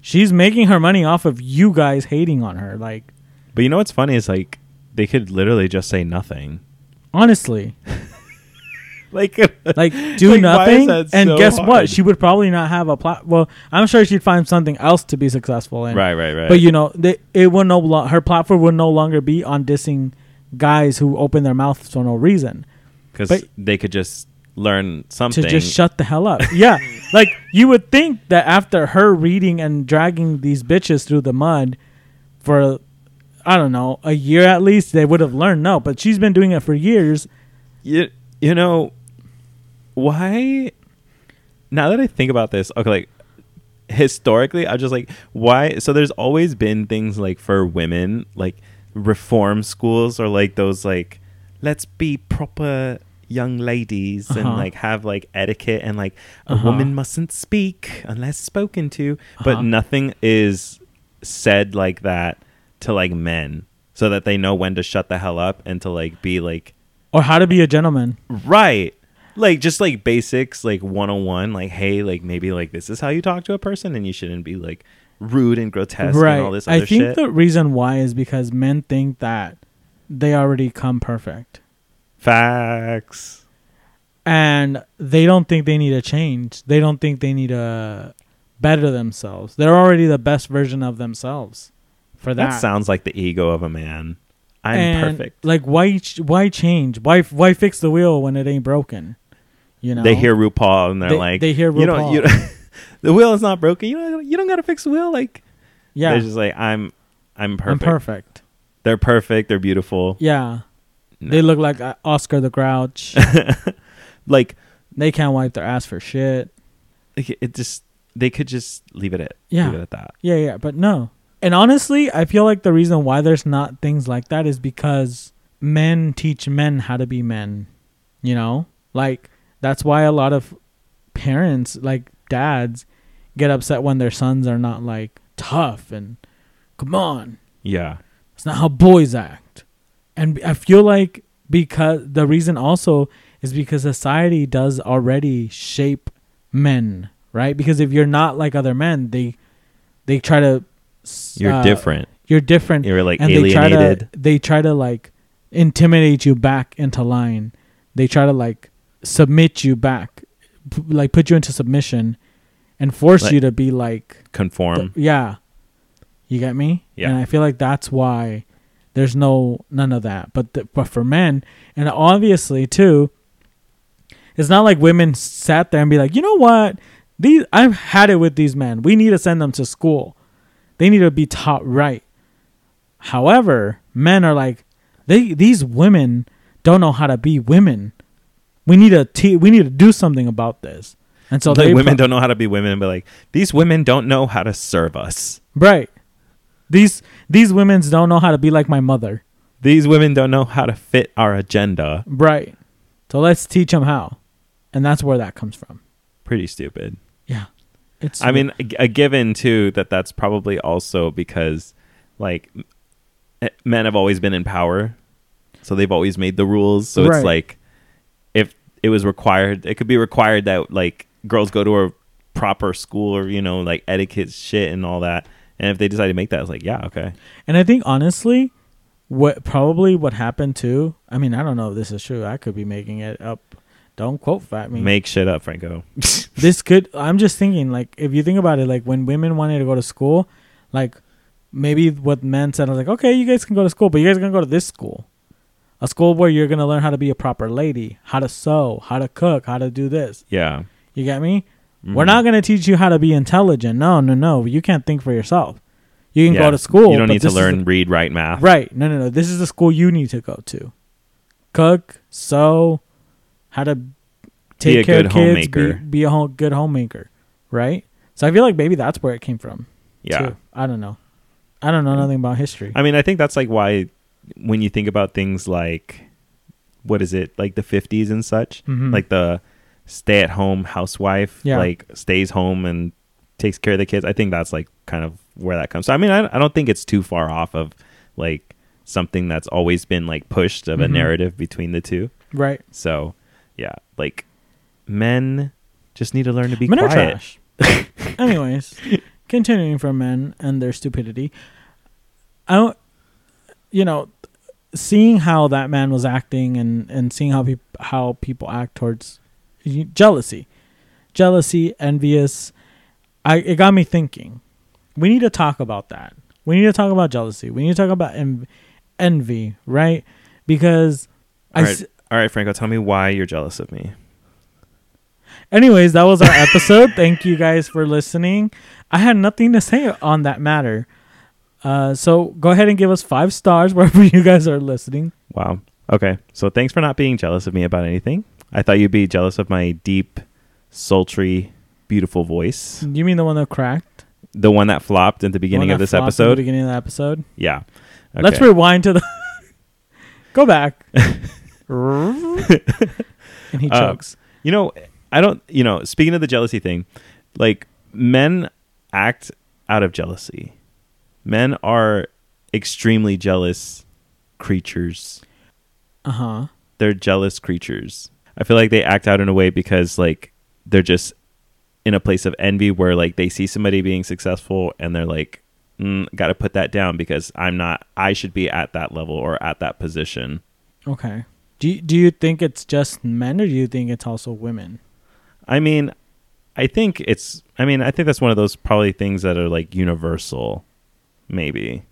She's making her money off of you guys hating on her. Like, But you know what's funny is like they could literally just say nothing. Honestly, <laughs> Like, <laughs> like do Like, nothing. And so guess what? She would probably not have a plat. Well, I'm sure she'd find something else to be successful in. right, right, right. But you know, they, it would no lo- her platform would no longer be on dissing guys who open their mouths for no reason because they could just learn something. to just shut the hell up. <laughs> yeah, like you would think that after her reading and dragging these bitches through the mud for I don't know a year at least, they would have learned. No, but she's been doing it for years. you, you know why now that i think about this okay like historically i'm just like why so there's always been things like for women like reform schools or like those like let's be proper young ladies and Uh-huh. like have like etiquette and like a Uh-huh. woman mustn't speak unless spoken to but Uh-huh. nothing is said like that to like men so that they know when to shut the hell up and to like be like Or how to be a gentleman. Right. Like just like basics, like 101, like hey, like maybe like this is how you talk to a person and you shouldn't be like rude and grotesque right. and all this other I think shit. the reason why is because men think that they already come perfect. Facts. and they don't think they need to change. They don't think they need to better themselves. They're already the best version of themselves. For that, That sounds like the ego of a man. I'm And, perfect. Like why? Why change? Why? Why fix the wheel when it ain't broken? You know. They hear RuPaul and they're They- like, they hear you don't, you RuPaul. don't, <laughs> the wheel is not broken. You don't, you don't got to fix the wheel. Like, Yeah. they're just like, I'm, I'm perfect. I'm perfect. They're perfect. They're beautiful. Yeah. No. They look like uh, Oscar the Grouch. <laughs> like, they can't wipe their ass for shit. it it just, they could just leave it at, Yeah. leave it at that. Yeah, yeah, but no, And honestly, I feel like the reason why there's not things like that is because men teach men how to be men. You know? Like that's why a lot of parents, like dads, get upset when their sons are not like tough and come on. Yeah. It's not how boys act. And I feel like because the reason also is because society does already shape men, right? Because if you're not like other men, they they try to You're uh, different. You're different You're like and they try alienated. to they try to like intimidate you back into line. They try to like submit you back, p- like put you into submission, and force Like- you to be like, Conform. th- yeah, you get me? Yeah. And I feel like that's why there's no none of that. But the, but for men, and obviously too, it's not like women sat there and be like, you know what, these I've had it with these men. We need to send them to school. They need to be taught right. However, men are like, they these women don't know how to be women. We need to te- we need to do something about this. And so like they women pro- don't know how to be women, but like these women don't know how to serve us. right. These these women's don't know how to be like my mother. These women don't know how to fit our agenda. Right. So let's teach them how. And that's where that comes from. Pretty stupid. Yeah. It's I mean, a, a given too that that's probably also because like eh, men have always been in power, so they've always made the rules. So Right. it's like if it was required, it could be required that like girls go to a proper school or you know like etiquette shit and all that. And if they decide to make that, it's like yeah, okay, And I think honestly, what probably what happened too. I mean, I don't know if this is true. I could be making it up. Don't quote fat me. make shit up, Franco. <laughs> this could. I'm just thinking, like, if you think about it, like when women wanted to go to school, like maybe what men said I was like, okay, you guys can go to school, but you guys are gonna go to this school, a school where you're gonna learn how to be a proper lady, how to sew, how to cook, how to do this. yeah, You get me? We're Mhm. not gonna teach you how to be intelligent. No, no, no. You can't think for yourself. You can Yeah. go to school. You don't need to learn the- read, write, math. Right. No, no, no. This is the school you need to go to. Cook, sew, how to take care of kids, homemaker. Be, be a home, good homemaker. Right. So I feel like maybe that's where it came from. Yeah. too. I don't know. I don't know nothing about history. I mean, I think that's like why when you think about things like what is it, like the 50s and such, Mhm. like the stay-at-home housewife Yeah. like stays home and takes care of the kids. I think that's like kind of where that comes. So I mean, I I don't think it's too far off of like something that's always been like pushed of a Mhm. narrative between the two. right. So, yeah, like men just need to learn to be Men are quiet. trash. <laughs> Anyways, continuing from men and their stupidity, I don't, you know, seeing how that man was acting and and seeing how peop- how people act towards jealousy, jealousy, envious, I it got me thinking. We need to talk about that. We need to talk about jealousy. We need to talk about en- envy, right? Because I. Right, s- all right, Franco, tell me why you're jealous of me. Anyways, that was our episode. Thank you guys for listening. I had nothing to say on that matter. Uh, so go ahead and give us five stars <laughs> wherever you guys are listening. Wow. Okay. So thanks for not being jealous of me about anything. I thought you'd be jealous of my deep, sultry, beautiful voice. You mean the one that cracked? The one that flopped at the The beginning one of this episode. The beginning of the episode. yeah. Let's rewind to the. <laughs> go back. <laughs> <laughs> and he Uh, chokes. You know, I don't, you know, speaking of the jealousy thing, like men act out of jealousy. Men are extremely jealous creatures. Uh huh. They're jealous creatures. I feel like they act out in a way because like they're just in a place of envy where like they see somebody being successful and they're like mm, got to put that down because I'm not I should be at that level or at that position. Okay. Do you, do you think it's just men or do you think it's also women? I mean, I think it's. I mean, I think that's one of those probably things that are like universal, maybe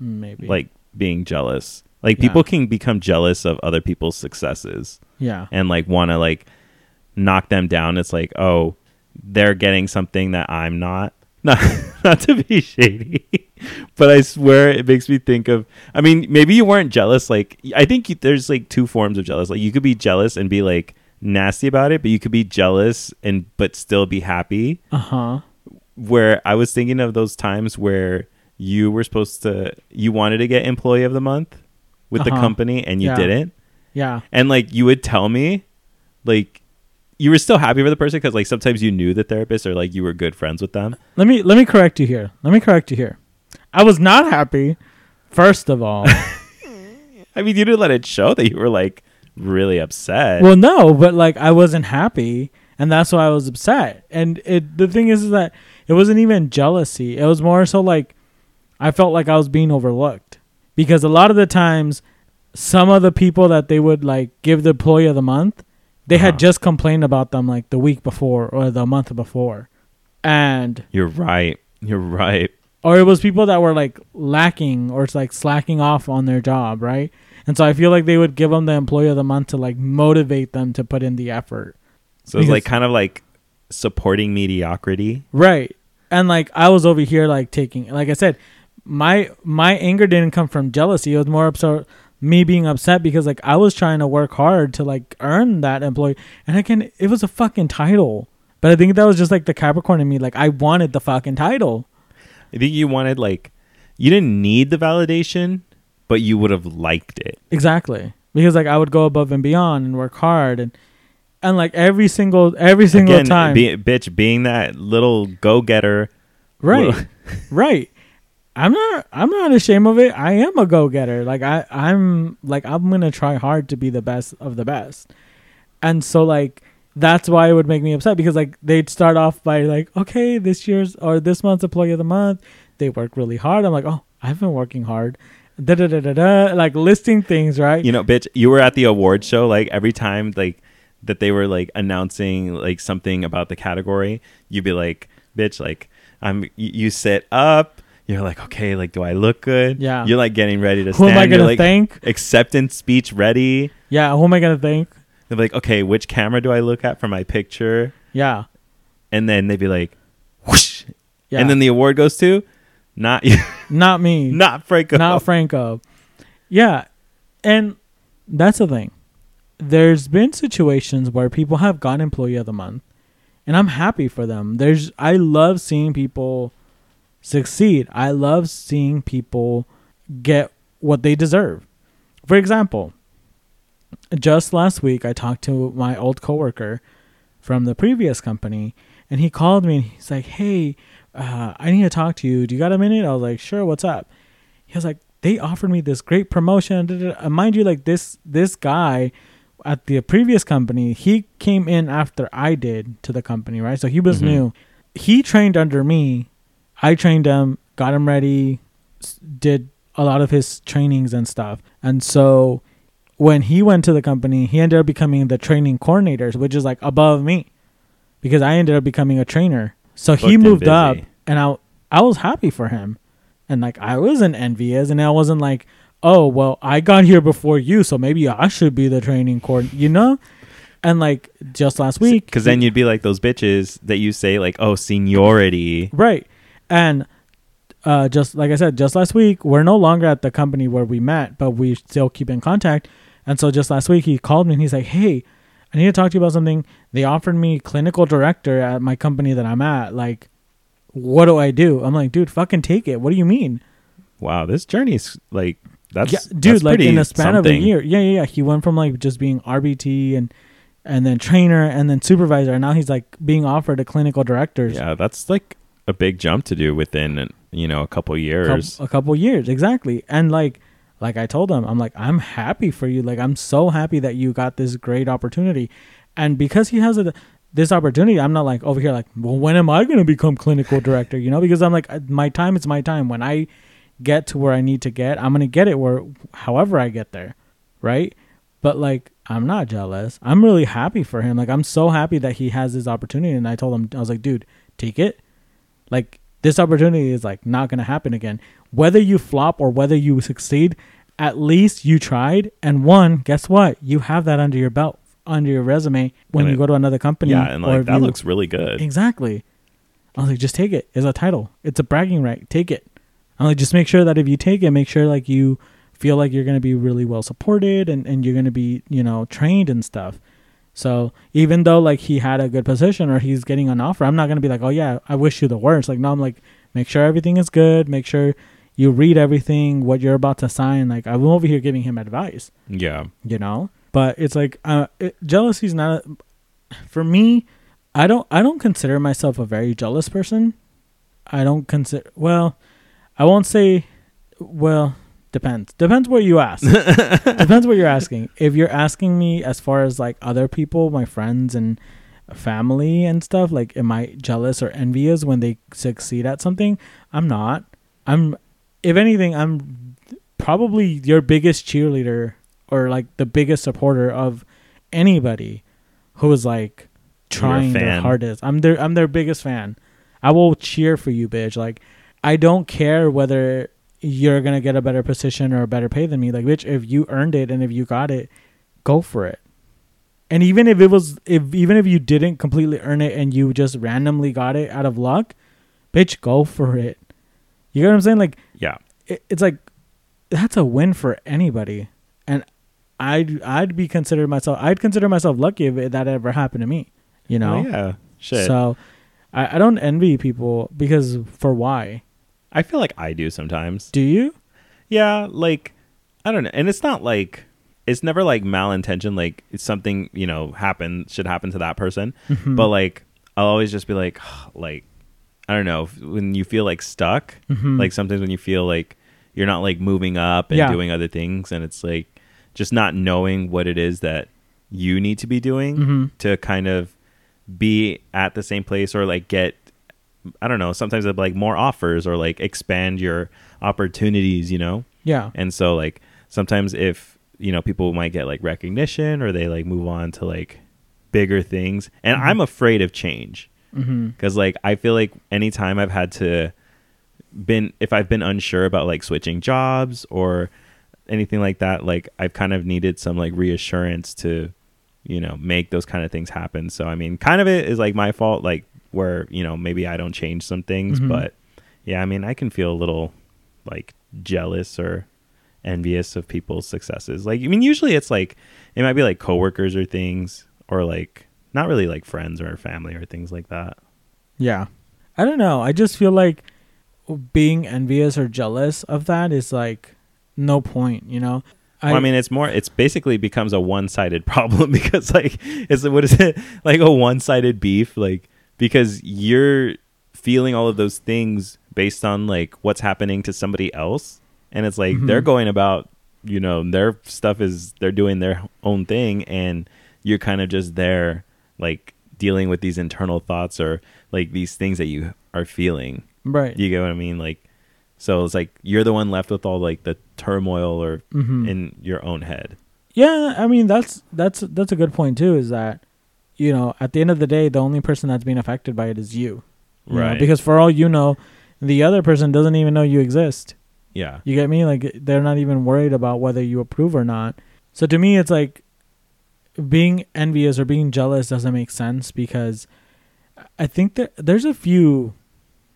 Maybe. like being jealous. Like Yeah. people can become jealous of other people's successes yeah. and like want to like knock them down. It's like, oh, they're getting something that I'm not. Not <laughs> not to be shady, but I swear it makes me think of. I mean, maybe you weren't jealous. Like I think you, there's like two forms of jealous. Like you could be jealous and be like nasty about it, but you could be jealous and but still be happy. Uh huh. Where I was thinking of those times where you were supposed to you wanted to get employee of the month with the Uh-huh. company and you Yeah. didn't Yeah. and like you would tell me like you were still happy for the person because like sometimes you knew the therapist or like you were good friends with them Let me let me correct you here. Let me correct you here. I was not happy. First of all, <laughs> <laughs> i mean you didn't let it show that you were like really upset well, no, but like I wasn't happy, and that's why I was upset. And it the thing is, is that it wasn't even jealousy. It was more so like I felt like I was being overlooked because a lot of the times, some of the people that they would like give the employee of the month, they had Uh-huh. just complained about them like the week before or the month before, and you're right you're right or it was people that were like lacking or it's like slacking off on their job, right? And so I feel like they would give them the employee of the month to like motivate them to put in the effort. so it's like kind of like supporting mediocrity Right. And like I was over here like taking like I said, my my anger didn't come from jealousy. It was more upset me being upset because like I was trying to work hard to like earn that employee. And again, it was a fucking title. But I think that was just like the Capricorn in me. Like I wanted the fucking title. i think you wanted like you didn't need the validation but you would have liked it Exactly. Because like I would go above and beyond and work hard and and like every single every single Again, time. be, bitch being that little go-getter right. <laughs> right. I'm not I'm not ashamed of it. I am a go-getter. Like I I'm like I'm to try hard to be the best of the best. And so like that's why it would make me upset because like they'd start off by like okay, this year's or this month's employee of the month, they work really hard. I'm like, "Oh, I've been working hard." Da da da da da like listing things, right? you know bitch you were at the award show like every time like that they were like announcing like something about the category you'd be like bitch like i'm you sit up you're like okay like do i look good Yeah. you're like getting ready to Who stand am I you're going like to thank? acceptance speech ready Yeah, who am I going to thank? they're like okay which camera do i look at for my picture Yeah. and then they'd be like whoosh Yeah. and then the award goes to not you <laughs> not me. not franco not Franco. Yeah. And that's the thing. There's been situations where people have gotten employee of the month and I'm happy for them. There's I love seeing people succeed. I love seeing people get what they deserve. For example, just last week I talked to my old coworker from the previous company and he called me and he's like, "Hey, uh, I need to talk to you. Do you got a minute?" I was like, "Sure. What's up?" He was like, "They offered me this great promotion." da, da, da." And mind you, like this this guy at the previous company, he came in after I did to the company, right? So he was Mhm. new. He trained under me. I trained him, got him ready, s- did a lot of his trainings and stuff. And so when he went to the company, he ended up becoming the training coordinator, which is like above me because I ended up becoming a trainer. So he moved up and I I was happy for him. And like I wasn't envious and I wasn't like, "Oh, well, I got here before you, so maybe I should be the training coordinator," you know? And like just last week because then you'd be like those bitches that you say like oh seniority Right. And uh, just like I said, just last week, we're no longer at the company where we met, but we still keep in contact. And so just last week, he called me and he's like, "Hey, I need to talk to you about something. They offered me clinical director at my company that I'm at. Like, what do I do?" I'm like, "Dude, fucking take it. What do you mean?" wow this journey's like that's yeah, dude, that's like in a span of a year. Yeah, yeah, yeah. He went from like just being RBT and and then trainer and then supervisor, and now he's like being offered a clinical director. yeah that's like a big jump to do within you know a couple coup- years a couple years exactly. And like like i told him i'm like i'm happy for you. Like i'm so happy that you got this great opportunity. And because he has a, this opportunity i'm not like over here like well when am i going to become clinical director? You know because i'm like uh, my time is my time. When i get to where i need to get i'm going to get it where however i get there. Right? But like i'm not jealous. I'm really happy for him. Like i'm so happy that he has this opportunity. And i told him i was like dude take it like this opportunity is like not going to happen again. Whether you flop or whether you succeed at least you tried. And one guess what? You have that under your belt under your resume when you go to another company yeah and like that you- looks really good. Exactly. I was like just take it. It's a title. It's a bragging right. Take it. I'm like just make sure that if you take it make sure like you feel like you're going to be really well supported and, and you're going to be you know trained and stuff so even though like he had a good position or he's getting an offer i'm not going to be like oh yeah i wish you the worst like no i'm like make sure everything is good. Make sure you read everything what you're about to sign. Like I'm over here giving him advice, Yeah. you know. But it's like uh, it, jealousy is not for me. I don't I don't consider myself a very jealous person. I don't consider well. I won't say well. Depends. Depends what you ask. <laughs> Depends what you're asking. If you're asking me as far as like other people, my friends and family and stuff, like am I jealous or envious when they succeed at something? I'm not. I'm if anything, I'm probably your biggest cheerleader or like the biggest supporter of anybody who is like trying their hardest. I'm their I'm their biggest fan. I will cheer for you, bitch. Like I don't care whether you're gonna get a better position or a better pay than me. Like, bitch, if you earned it and if you got it, go for it. And even if it was, if even if you didn't completely earn it and you just randomly got it out of luck, bitch, go for it. You get what I'm saying? Like, Yeah. it, it's like that's a win for anybody, and I'd I'd be considered myself. I'd consider myself lucky if that ever happened to me. You know. Well, yeah. Shit. So, I, I don't envy people because for why? I feel like I do sometimes. Do you? Yeah, like I don't know, and it's not like it's never like malintention. Like it's something you know happen should happen to that person, Mhm. but like I'll always just be like, <sighs> like I don't know when you feel like stuck. Mhm. Like sometimes when you feel like you're not like moving up and Yeah. doing other things, and it's like just not knowing what it is that you need to be doing Mhm. to kind of be at the same place or like get I don't know, sometimes it's like more offers or like expand your opportunities, you know? Yeah. And so like sometimes if, you know, people might get like recognition or they like move on to like bigger things. And Mhm. I'm afraid of change Mm-hmm. cuz like I feel like anytime I've had to been if I've been unsure about like switching jobs or anything like that, like I've kind of needed some like reassurance to you know make those kind of things happen. So I mean, kind of it is like my fault like where, you know, maybe I don't change some things, Mhm. but yeah, I mean, I can feel a little like jealous or envious of people's successes. Like I mean, usually it's like it might be like coworkers or things or like not really like friends or family or things like that. Yeah. I don't know. I just feel like being envious or jealous of that is like no point, you know? well, I mean, it's more. It's basically becomes a one-sided <laughs> problem because, like, it's what is it like a one-sided beef? Like, because you're feeling all of those things based on like what's happening to somebody else, and it's like Mhm. they're going about, you know, their stuff is they're doing their own thing, and you're kind of just there, like dealing with these internal thoughts or like these things that you are feeling. right. You get what I mean? Like, so it's like you're the one left with all like the turmoil or Mhm. in your own head. Yeah, I mean that's that's that's a good point too. Is that you know at the end of the day, the only person that's being affected by it is you, you know? Right. Because for all you know, the other person doesn't even know you exist. Yeah. You get me? Like they're not even worried about whether you approve or not. So to me, it's like being envious or being jealous doesn't make sense because I think that there's a few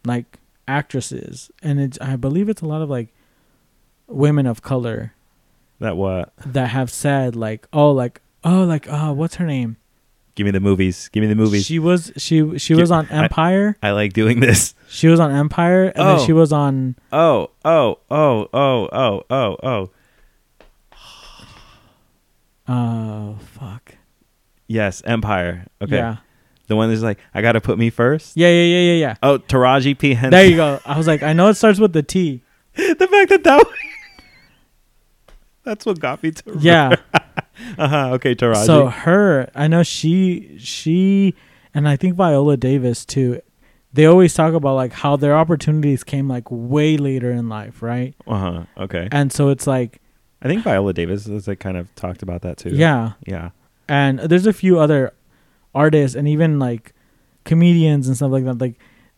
like actresses, and it's I believe it's a lot of like women of color That what? that have said like, oh, like oh, like oh, what's her name? Give me the movies. Give me the movies. She was she she was on I- Empire. I like doing this. she was on Empire, and Oh. then she oh. was on Oh, oh, oh, oh, oh, oh, oh. <sighs> oh fuck Yes, Empire. Okay. yeah The one that's like, I gotta put me first. yeah yeah yeah yeah yeah. Oh, Taraji P Henson. There you go. <laughs> I was like, I know it starts with the T. the fact that that. <laughs> that's what got me to. Yeah. <laughs> Uh huh. Okay, Taraji. so her, I know she she and I think Viola Davis too. They always talk about like how their opportunities came like way later in life, right? uh huh. Okay. And so it's like, I think Viola Davis has like kind of talked about that too. yeah. Yeah. And there's a few other artists and even like comedians and stuff like that. Like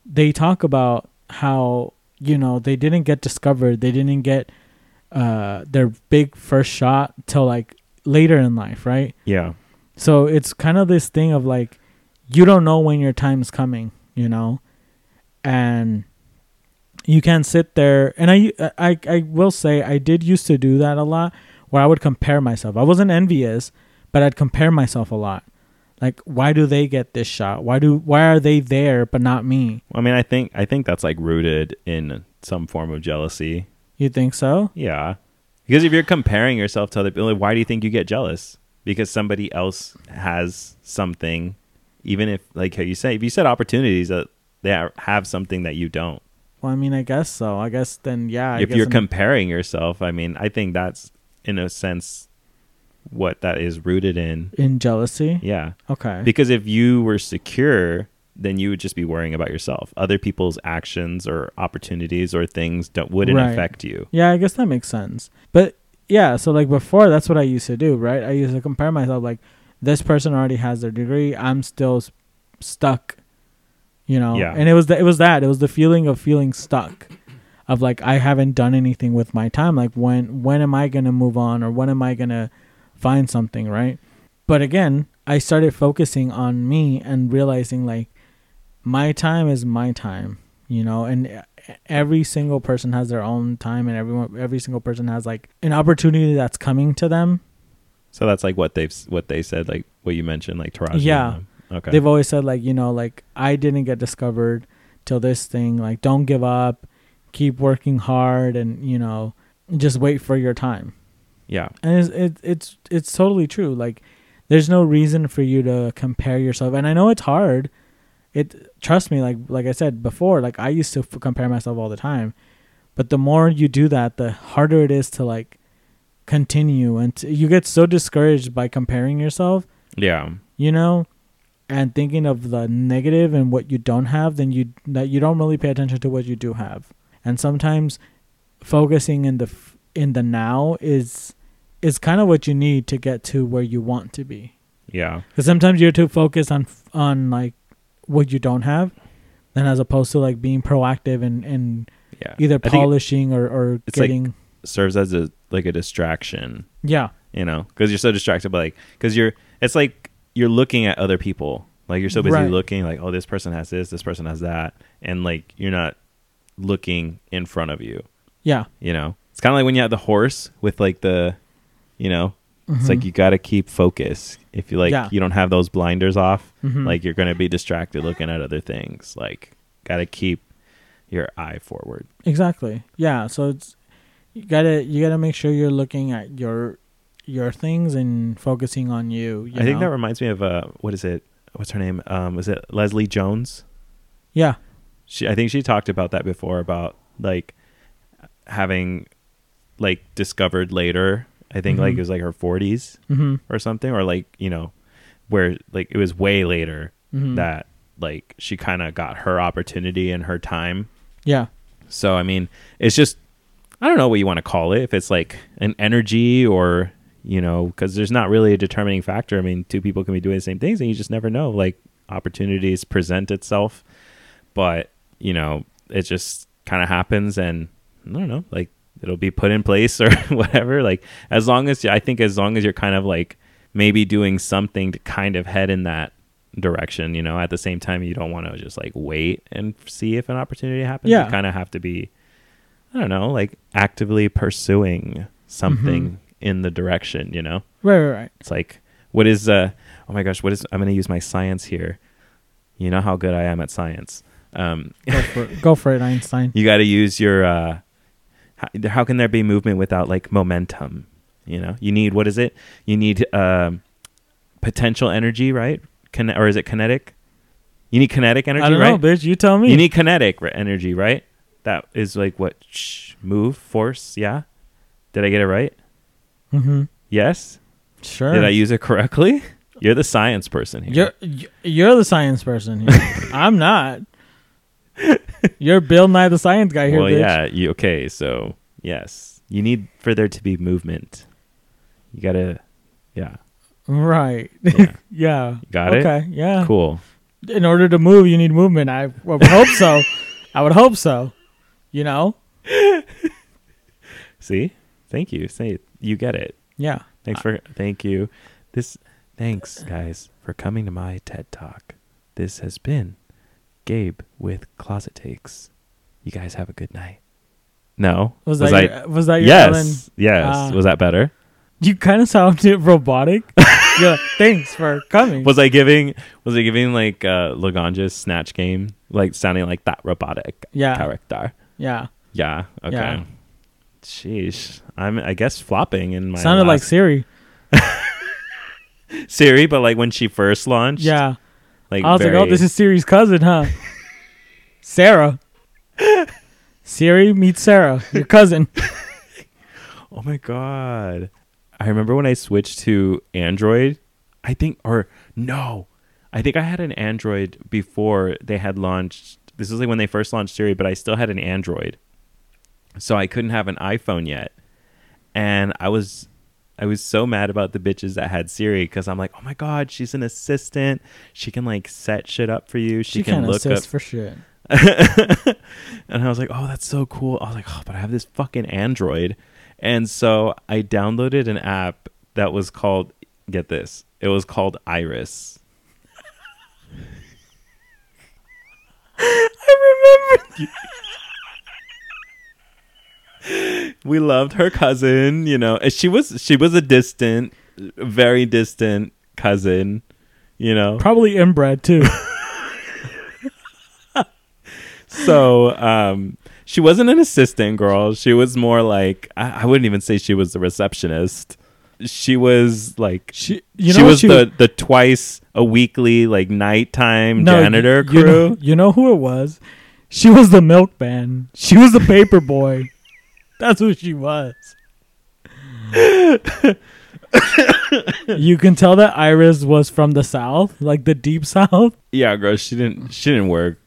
they talk about how you know they didn't get discovered. They didn't get uh their big first shot till like later in life, right? Yeah. So it's kind of this thing of like you don't know when your time's coming, you know, and you can't sit there. And I, I, I will say I did used to do that a lot, where I would compare myself. I wasn't envious, but I'd compare myself a lot. Like, why do they get this shot? Why do why are they there but not me? I mean, I think I think that's like rooted in some form of jealousy. You think so? Yeah. Because if you're comparing yourself to other people, like, why do you think you get jealous? Because somebody else has something, even if, like how you say, if you said opportunities that they have something that you don't. Well, I mean, I guess so. I guess then, yeah. I if you're I'm- comparing yourself, I mean, I think that's in a sense what that is rooted in. in jealousy. Yeah. Okay. Because if you were secure, then you would just be worrying about yourself. Other people's actions or opportunities or things don't wouldn't Right. affect you. Yeah, I guess that makes sense. But yeah, so like before, that's what I used to do, right? I used to compare myself like this person already has their degree, I'm still s- stuck, you know. Yeah. And it was it was that it was the feeling of feeling stuck, of like I haven't done anything with my time. Like when when am I gonna move on or when am I gonna find something, right? But again, I started focusing on me and realizing like my time is my time, you know, and every single person has their own time and everyone every single person has like an opportunity that's coming to them. So that's like what they've what they said, like what you mentioned, like Taraji. Yeah. Okay. They've always said like, you know, like I didn't get discovered till this thing, like don't give up, keep working hard and, you know, just wait for your time. yeah. and it's it, it's it's totally true like there's no reason for you to compare yourself and i know it's hard it trust me like like i said before like i used to f- compare myself all the time but the more you do that the harder it is to like continue and t- you get so discouraged by comparing yourself Yeah. you know and thinking of the negative and what you don't have then you that you don't really pay attention to what you do have and sometimes focusing in the f- in the now is is kind of what you need to get to where you want to be Yeah. because sometimes you're too focused on f- on like what you don't have than as opposed to like being proactive and and Yeah. either I think it polishing or or it's like- getting serves as a like a distraction, yeah you know, because you're so distracted by like because you're it's like you're looking at other people, like you're so busy Right. looking like oh this person has this, this person has that, and like you're not looking in front of you. yeah You know, it's kind of like when you have the horse with like the, you know, it's Mhm. like you got to keep focus. If you like, Yeah. you don't have those blinders off, Mhm. like you're gonna be distracted looking at other things. Like, got to keep your eye forward. Exactly. Yeah. So it's you gotta you gotta make sure you're looking at your your things and focusing on you. you I think know? that reminds me of uh, what is it? What's her name? Um, was it Leslie Jones? yeah. She, I think she talked about that before about like having like discovered later. I think like Mhm. it was like her 40s Mm-hmm. or something, or like you know, where like it was way later mm-hmm. that like she kind of got her opportunity and her time. Yeah. So I mean, it's just I don't know what you want to call it. If it's like an energy or you know, because there's not really a determining factor. I mean, two people can be doing the same things, and you just never know. Like opportunities present itself, but you know, it just kind of happens, and I don't know, like it'll be put in place or <laughs> whatever. Like as long as I think, as long as you're kind of like maybe doing something to kind of head in that direction, you know, at the same time, you don't want to just like wait and see if an opportunity happens. Yeah. You kind of have to be, I don't know, like actively pursuing something Mhm. in the direction, you know? Right. Right. Right. It's like, what is, uh, oh my gosh, what is, I'm going to use my science here. You know how good I am at science. Um, Go for it. Go for it, Einstein. <laughs> you got to use your, uh, how, how can there be movement without like momentum? You know, you need, what is it? You need, um, potential energy, right? Kin- or is it kinetic? You need kinetic energy, I don't right? know, bitch. You tell me. You need kinetic re- energy, right? That is like what sh- move, force. Yeah. Did I get it right? mm-hmm. Yes. Sure. Did I use it correctly? <laughs> You're the science person here. You're you're the science person here. <laughs> I'm not. <laughs> You're Bill Nye the Science Guy here, well, bitch. yeah. You okay? So yes, you need for there to be movement. You gotta, yeah. Right. Yeah. <laughs> yeah. Got it? okay. Yeah. Cool. In order to move, you need movement. I would hope so. I would hope so. You know. <laughs> See, thank you. Say you get it. Yeah. Thanks for thank you. This thanks guys for coming to my TED Talk. This has been Gabe with Closet Takes. You guys have a good night. No, Was, Was that I- your, was that your yes, Ellen? yes. Ah. Was that better? You kind of sounded <laughs> robotic. Like, thanks for coming. Was I giving was I giving like uh Laganja's snatch game? Like sounding like that robotic Yeah. character. yeah. Yeah. Okay. Yeah. Sheesh. I'm I guess flopping in my Sounded like Siri. <laughs> Siri, but like when she first launched. Yeah. Like I was like, oh, this is Siri's cousin, huh? <laughs> Sarah. Siri meets Sarah, your cousin. <laughs> Oh my god. I remember when I switched to Android, I think or no. I think I had an Android before they had launched this was like when they first launched Siri, but I still had an Android. So I couldn't have an iPhone yet. And I was I was so mad about the bitches that had Siri because I'm like, oh my god, she's an assistant. She can like set shit up for you. She, She can can't look assist up for shit. <laughs> and I was like, "Oh, that's so cool." I was like, "Oh, but I have this fucking Android." And so I downloaded an app that was called get this. It was called Iris. <laughs> I remember. <laughs> We loved her cousin, you know. and She was she was a distant, very distant cousin, you know. Probably inbred too. <laughs> So, um she wasn't an assistant girl. She was more like I, I wouldn't even say she was the receptionist. She was like She, you know she was the the twice a weekly like nighttime No, janitor you- you know- crew. You know, who it was? She was the milkman. She was the paper boy. That's who she was. <laughs> you can tell that Iris was from the south, like the deep <laughs> south. yeah, girl, she didn't she didn't work.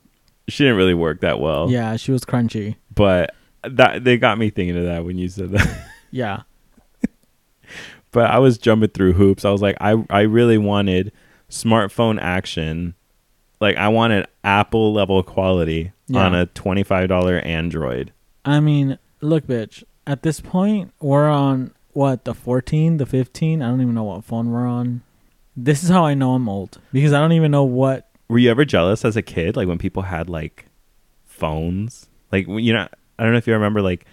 She didn't really work that well. Yeah, she was crunchy. But that they got me thinking of that when you said that. <laughs> Yeah. but I was jumping through hoops. I was like, I I really wanted smartphone action. Like I wanted Apple level quality Yeah. on a twenty five dollar Android. I mean, look, bitch. At this point, we're on what the 14, the 15. I don't even know what phone we're on. This is how I know I'm old because I don't even know what. Were you ever jealous as a kid, like when people had like phones? Like you know, I don't know if you remember, like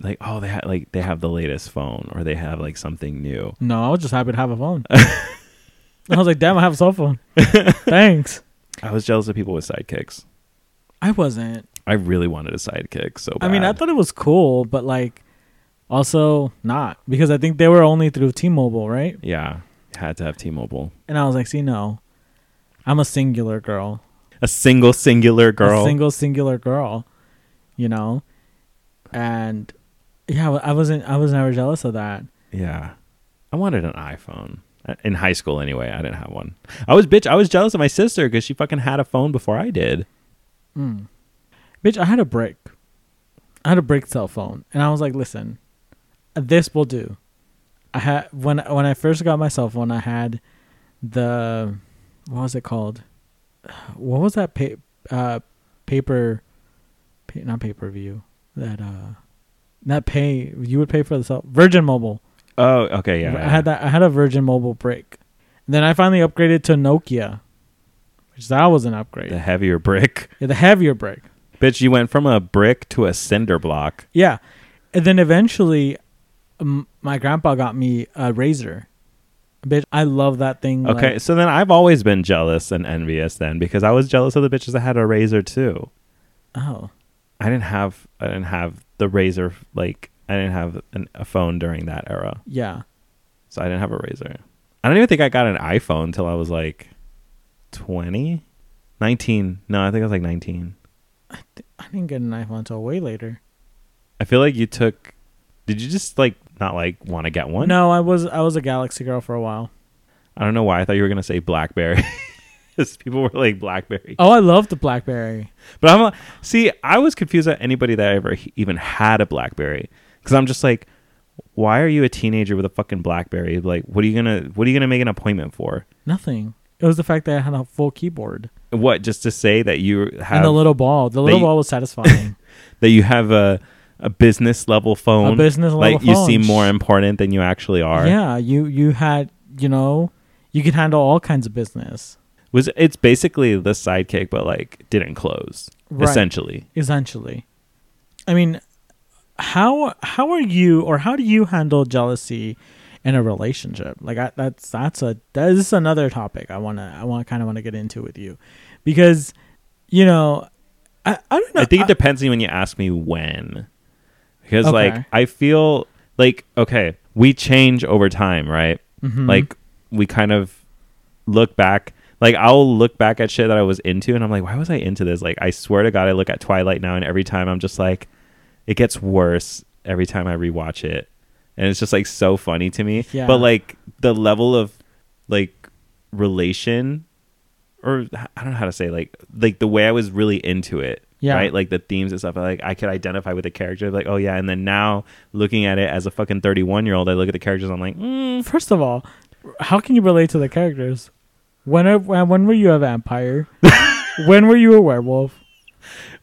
like oh they had like they have the latest phone or they have like something new. No, I was just happy to have a phone. <laughs> I was like, damn, I have a cell phone. <laughs> Thanks. I was jealous of people with sidekicks. I wasn't. I really wanted a sidekick so bad. I mean, I thought it was cool, but like, also not because I think they were only through T-Mobile, right? yeah, had to have T-Mobile. And I was like, see, no, I'm a Cingular girl, A single Cingular girl. a single Cingular girl, you know, and yeah, I wasn't, I was never jealous of that. Yeah. I wanted an iPhone. Uh, In high school anyway, I didn't have one. I was bitch, I was jealous of my sister cuz she fucking had a phone before I did. Mm. Bitch, I had a brick. I had a brick cell phone, and I was like, "Listen, this will do." I had when when I first got my cell phone, I had the what was it called? What was that pa- uh, paper? Pa- not pay per view. That uh, that pay you would pay for the cell Virgin Mobile. Oh, okay, yeah. I had that. I had a Virgin Mobile brick. And then I finally upgraded to Nokia, which that was an upgrade. the heavier brick. Yeah, the heavier brick. Bitch, you went from a brick to a cinder block. Yeah, and then eventually, um, my grandpa got me a RAZR. Bitch, I love that thing. Okay, like- so then I've always been jealous and envious then because I was jealous of the bitches that had a RAZR too. oh, I didn't have I didn't have the RAZR like I didn't have an, a phone during that era. yeah. So I didn't have a RAZR. I don't even think I got an iPhone until I was like 20, 19. No, I think I was like 19. I didn't get an iPhone until way later. I feel like you took Did you just like not like want to get one? No, I was I was a Galaxy girl for a while. I don't know why I thought you were going to say BlackBerry. <laughs> People were like BlackBerry. Oh, I love the BlackBerry. But I'm like, see, I was confused at anybody that ever even had a BlackBerry because I'm just like, why are you a teenager with a fucking BlackBerry? Like, what are you gonna what are you gonna make an appointment for? Nothing. It was the fact that I had a full keyboard What just to say that you have and the little ball. The little you- ball was satisfying. <laughs> that you have a a business level phone? a business level like you seem more important than you actually are. Yeah, you you had you know you could handle all kinds of business. Was it's basically the sidekick, but like didn't close Right. essentially. essentially i mean how how are you or how do you handle jealousy in a relationship. Like I, that's that's a that is another topic I want to I want kind of want to get into with you because you know I, I don't know I think it depends on when you ask me when. Because Okay. like I feel like okay, we change over time, right? Mhm. Like we kind of look back like I'll look back at shit that I was into and I'm like, why was I into this? Like I swear to God I look at Twilight now and every time I'm just like it gets worse every time I rewatch it. And it's just like so funny to me. Yeah. But like the level of like relation or I don't know how to say like like the way I was really into it. Yeah. Right? Like the themes and stuff. Like I could identify with the character. Like, oh yeah. And then now looking at it as a fucking thirty one year old, I look at the characters, I'm like, mm, First of all, how can you relate to the characters? When are, when when were you a vampire? <laughs> when were you a werewolf?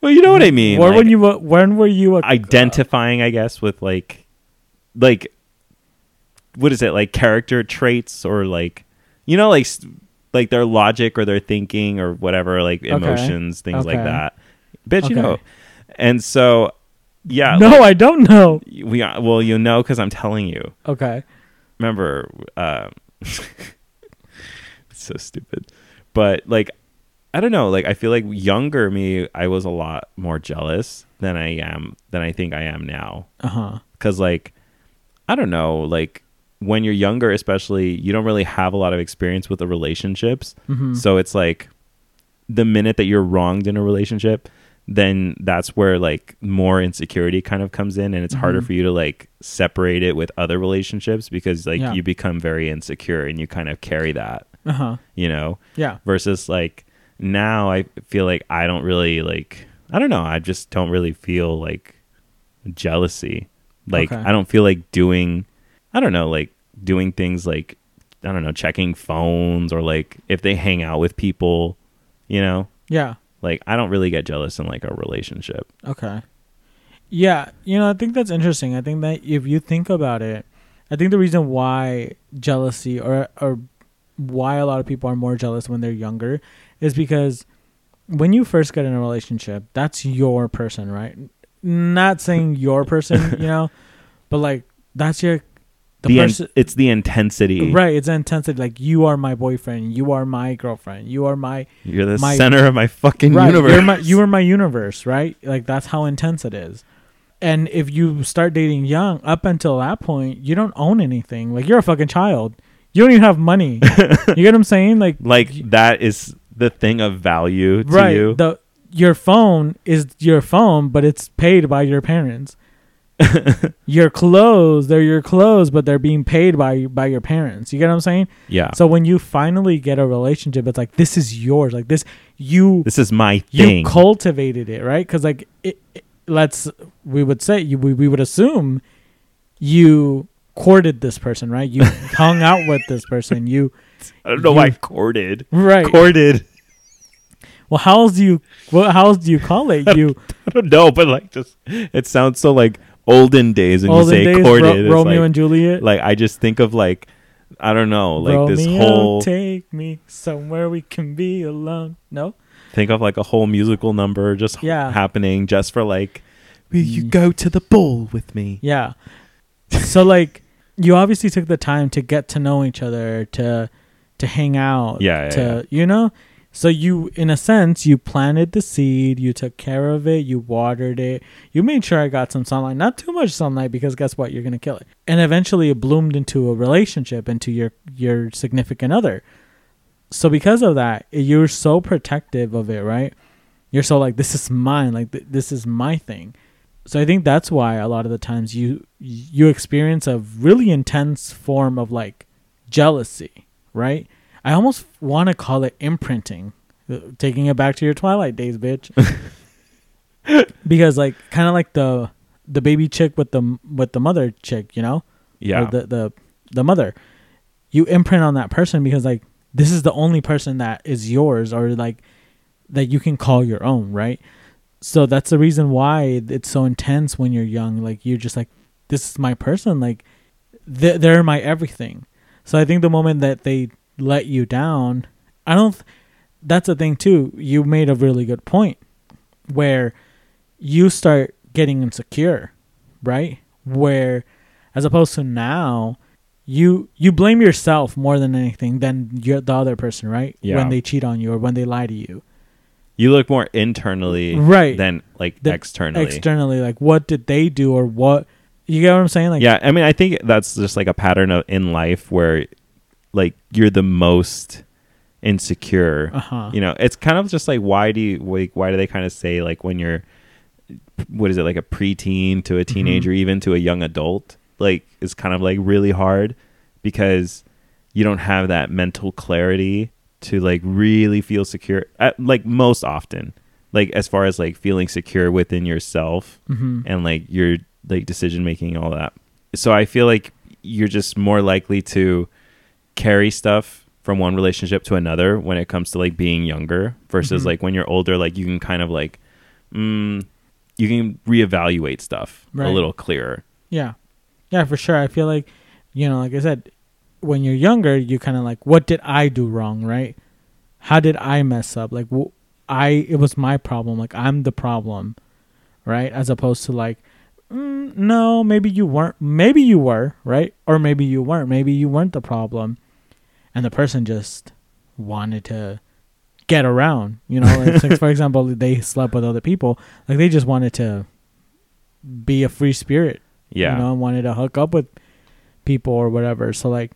Well, you know what I mean. Or Like, when you a- when were you a identifying, I guess, with like like what is it, like character traits or like you know, like like their logic or their thinking or whatever, like emotions, things like that. Bitch, you know. And so yeah, no, like, I don't know. we are, well, you know, because I'm telling you. Okay. remember um it's <laughs> so stupid but like i don't know like i feel like younger me i was a lot more jealous than i am than i think i am now Uh huh. because like i don't know like when you're younger especially you don't really have a lot of experience with the relationships hmm so it's like the minute that you're wronged in a relationship, then that's where like more insecurity kind of comes in and it's harder Mhm. for you to like separate it with other relationships because like Yeah. you become very insecure and you kind of carry that, Uh huh. you know, Yeah. versus like now I feel like I don't really like I don't know, I just don't really feel like jealousy. Like Okay. I don't feel like doing I don't know, like doing things like I don't know, checking phones or like if they hang out with people, you know? Yeah. Like I don't really get jealous in like a relationship. Okay. Yeah, you know, I think that's interesting. I think that if you think about it, I think the reason why jealousy or or why a lot of people are more jealous when they're younger is because when you first get in a relationship, that's your person, right? Not saying <laughs> your person, you know, but like that's your the, The in- it's the intensity. right, it's intensity like you are my boyfriend, you are my girlfriend, you are my You're the My- center of my fucking right, universe. You're my, you are my universe, right? Like that's how intense it is. And if you start dating young, up until that point, you don't own anything. Like you're a fucking child. You don't even have money. <laughs> you get what I'm saying? Like like that is the thing of value to right. you. The your phone is your phone, but it's paid by your parents. <laughs> your clothes, they're your clothes, but they're being paid by by your parents. You get what I'm saying? yeah. So when you finally get a relationship, it's like this is yours. Like this, you this is my thing. you cultivated it right because like it, it- let's we would say you we, we would assume you courted this person right you <laughs> hung out with this person you I don't know why courted. right Courted. Well how else do you what how else do you call it <laughs> you I don't know, but like just it sounds so like olden days when olden you say days courted. Ro- romeo like, and juliet like I just think of like I don't know, like romeo this whole take me somewhere we can be alone no think of like a whole musical number just Yeah. happening just for like will you Mm. go to the ball with me? Yeah. so like you obviously took the time to get to know each other, to to hang out, Yeah, yeah, to yeah. you know? So you in a sense you planted the seed, you took care of it, you watered it. You made sure I got some sunlight, not too much sunlight because guess what? You're to kill it. And eventually it bloomed into a relationship into your your significant other. So because of that, you're so protective of it, right? You're so like this is mine, like th- this is my thing so i think that's why a lot of the times you you experience a really intense form of like jealousy right i almost want to call it imprinting uh, taking it back to your twilight days bitch. <laughs> Because like kind of like the the baby chick with the with the mother chick you know? Yeah. or the the the mother. You imprint on that person because like this is the only person that is yours or like that you can call your own right? So that's the reason why it's so intense when you're young. Like you're just like this is my person. Like they're, they're my everything. So i think the moment that they let you down i don't th- that's the thing too you made a really good point where you start getting insecure right where as opposed to now you you blame yourself more than anything than you're the other person, right? Yeah. When they cheat on you or when they lie to you. You look more internally Right. than like The- externally. Externally, like what did they do or what you get what I'm saying? Like yeah, I mean, I think that's just like a pattern of in life where, like, you're the most insecure. uh-huh. You know, it's kind of just like why do you like why do they kind of say like when you're what is it like a preteen to a Mm-hmm. teenager even to a young adult like it's kind of like really hard because you don't have that mental clarity to like really feel secure at, like most often like as far as like feeling secure within yourself Mhm. and like your like decision making all that. So I feel like you're just more likely to carry stuff from one relationship to another when it comes to like being younger versus Mhm. like when you're older like you can kind of like mm, you can reevaluate stuff a little clearer. Yeah. Yeah, for sure. I feel like, you know, like I said, when you're younger, you kind of like, what did I do wrong, right? How did I mess up? Like, wh- I, it was my problem. Like, I'm the problem, right? As opposed to like, mm, no, maybe you weren't. Maybe you were, right? Or maybe you weren't. Maybe you weren't the problem. And the person just wanted to get around, you know? Like, <laughs> like, for example, they slept with other people. Like, they just wanted to be a free spirit Yeah. you know, wanted to hook up with people or whatever. So like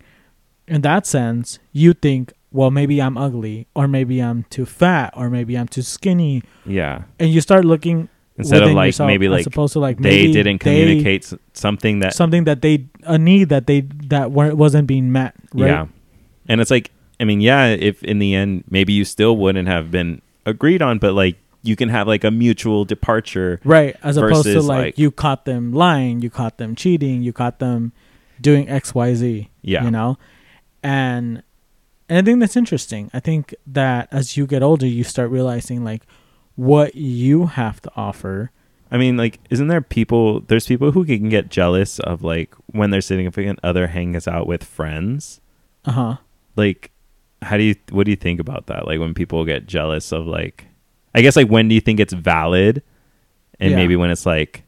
in that sense, you think, well, maybe I'm ugly, or maybe I'm too fat, or maybe I'm too skinny, yeah. and you start looking Instead of like yourself maybe like opposed to like they didn't communicate s something that something that they a need that they that weren't wasn't being met. Right? Yeah. And it's like, I mean, yeah, if in the end, maybe you still wouldn't have been agreed on, but like you can have like a mutual departure. Right. As opposed to like, like- you caught them lying, you caught them cheating, you caught them doing X, Y, Z. Yeah. You know? And and I think that's interesting. I think that as you get older you start realizing like what you have to offer. I mean, like, isn't there people, there's people who can get jealous of like when their significant other hangs out with friends. Uh huh. Like, how do you, what do you think about that? Like, when people get jealous of like, I guess like when do you think it's valid? And Yeah. maybe when it's like,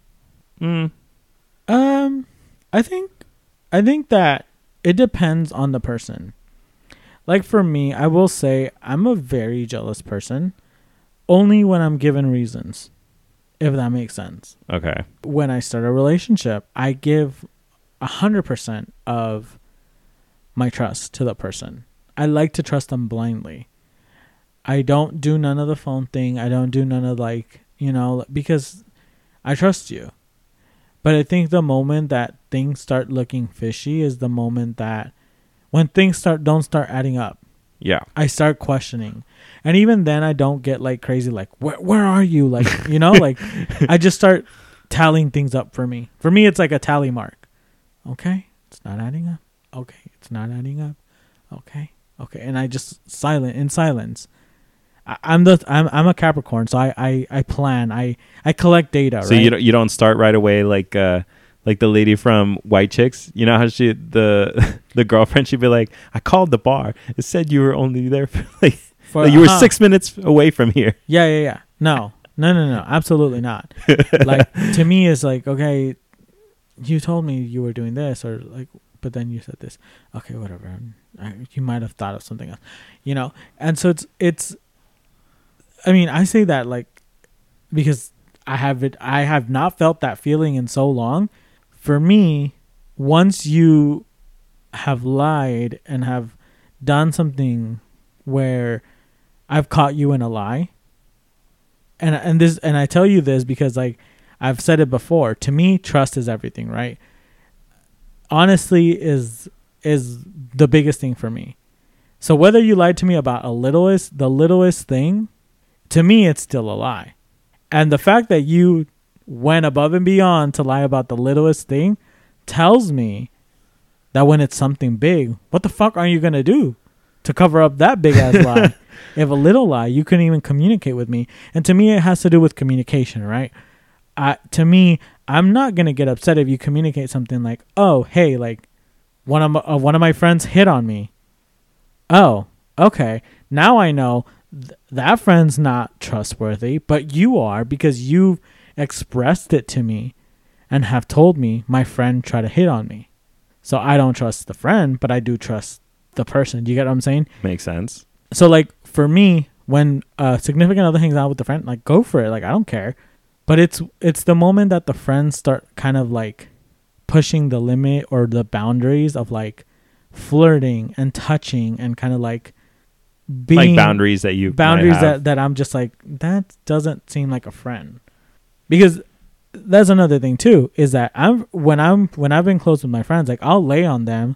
mm, Um I think I think that it depends on the person. Like for me, I will say I'm a very jealous person only when I'm given reasons. If that makes sense. okay. when I start a relationship, I give a hundred percent of my trust to the person. I like to trust them blindly. I don't do none of the phone thing. I don't do none of like you know because I trust you. But I think the moment that things start looking fishy is the moment that when things start don't start adding up. Yeah. I start questioning. And even then I don't get like crazy like where where are you? Like, <laughs> you know, like I just start tallying things up for me. For me it's like a tally mark. Okay, it's not adding up. Okay, it's not adding up. Okay. Okay. And I just silent in silence. I, I'm the I'm I'm a Capricorn, so I, I, I plan. I, I collect data, So right? you don't you don't start right away like uh like the lady from White Chicks. You know how she the <laughs> the girlfriend she'd be like, I called the bar. It said you were only there for <laughs> like For- like, you were uh-huh. six minutes away from here. <laughs> Yeah, yeah, yeah. No, no, no, no. Absolutely not. like to me, it's like okay, you told me you were doing this, or like, but then you said this. Okay, whatever. You might have thought of something else, you know. And so it's it's. I mean, I say that like because I have it. I have not felt that feeling in so long. For me, once you have lied and have done something where I've caught you in a lie. And and this and I tell you this because like I've said it before. To me, trust is everything, right? Honestly is is the biggest thing for me. So whether you lied to me about a littlest the littlest thing, to me it's still a lie. And the fact that you went above and beyond to lie about the littlest thing tells me that when it's something big, what the fuck are you gonna do to cover up that big ass lie? <laughs> If a little lie, you couldn't even communicate with me. And to me, it has to do with communication, right? I, to me, I'm not gonna get upset if you communicate something like, "Oh, hey, like one of my, uh, one of my friends hit on me." Oh, okay. Now I know th- that friend's not trustworthy, but you are because you've expressed it to me and have told me my friend tried to hit on me. So I don't trust the friend, but I do trust the person. Do you get what I'm saying? Makes sense. So like for me, when a significant other hangs out with the friend, like go for it. Like I don't care. But it's it's the moment that the friends start kind of like pushing the limit or the boundaries of like flirting and touching and kind of like being like boundaries that you boundaries that that I'm just like that doesn't seem like a friend. Because that's another thing too is that I'm when I'm when I've been close with my friends like I'll lay on them.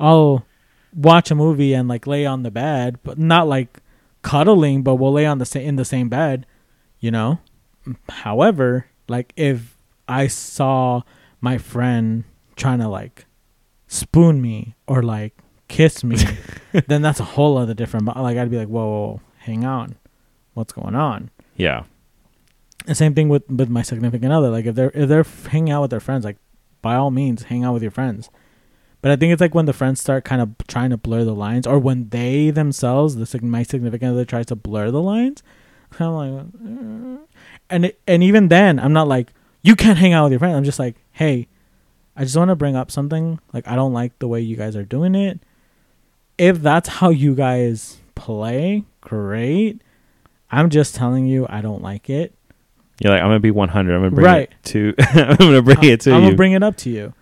I'll watch a movie and like lay on the bed, but not like cuddling, but we'll lay on the sa- in the same bed, you know? However, like if I saw my friend trying to like spoon me or like kiss me, <laughs> then that's a whole other different. Like I'd be like, whoa, whoa, whoa, hang on, what's going on? yeah. The same thing with with my significant other. Like if they're if they're hanging out with their friends, like by all means, hang out with your friends. But I think it's like when the friends start kind of trying to blur the lines, or when they themselves, the my significant other, tries to blur the lines. <laughs> I'm like, "Uh." and and even then, I'm not like you can't hang out with your friends. I'm just like, hey, I just want to bring up something. Like I don't like the way you guys are doing it. If that's how you guys play, great. I'm just telling you, I don't like it. You're like, I'm gonna be 100. I'm gonna bring Right. <laughs> Uh, it to. I'm gonna bring it to you. I'm gonna bring it up to you.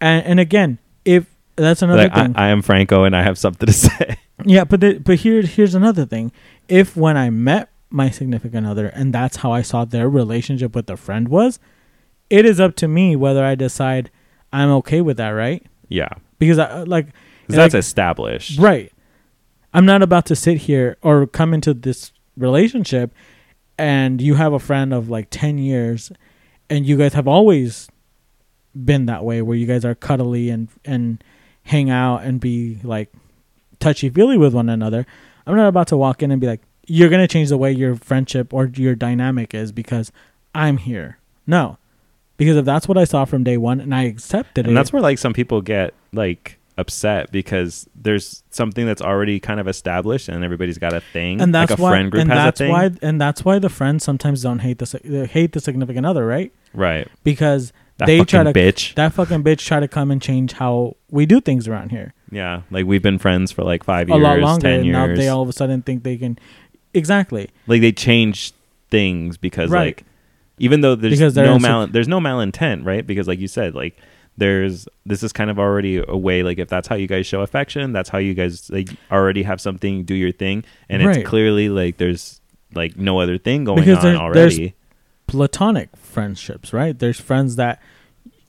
And and again, if that's another like, I, thing. I am Franco, and I have something to <laughs> say. yeah, but the, but here here's another thing. If when I met my significant other and that's how I saw their relationship with their friend was, it is up to me whether I decide I'm okay with that, right? yeah, Because I uh, like 'Cause that's like- established. Right. I'm not about to sit here or come into this relationship and you have a friend of like 10 years and you guys have always been that way where you guys are cuddly and and hang out and be like touchy feely with one another. I'm not about to walk in and be like you're going to change the way your friendship or your dynamic is because I'm here. No. Because if that's what I saw from day 1 and I accepted it. and that's where like some people get like upset because there's something that's already kind of established and everybody's got a thing and that's like a why friend group and has that's a thing. why and that's why the friends sometimes don't hate the hate the significant other right? Right. Because that they try to bitch. that fucking bitch try to come and change how we do things around here. Yeah like we've been friends for like five a years lot longer 10 and years. now they all of a sudden think they can exactly. Like they change things because Right. like even though there's no mal there's no malintent right? Because like you said like there's this is kind of already a way like if that's how you guys show affection that's how you guys like already have something do your thing and Right. it's clearly like there's like no other thing going Because on there- already platonic friendships right there's friends that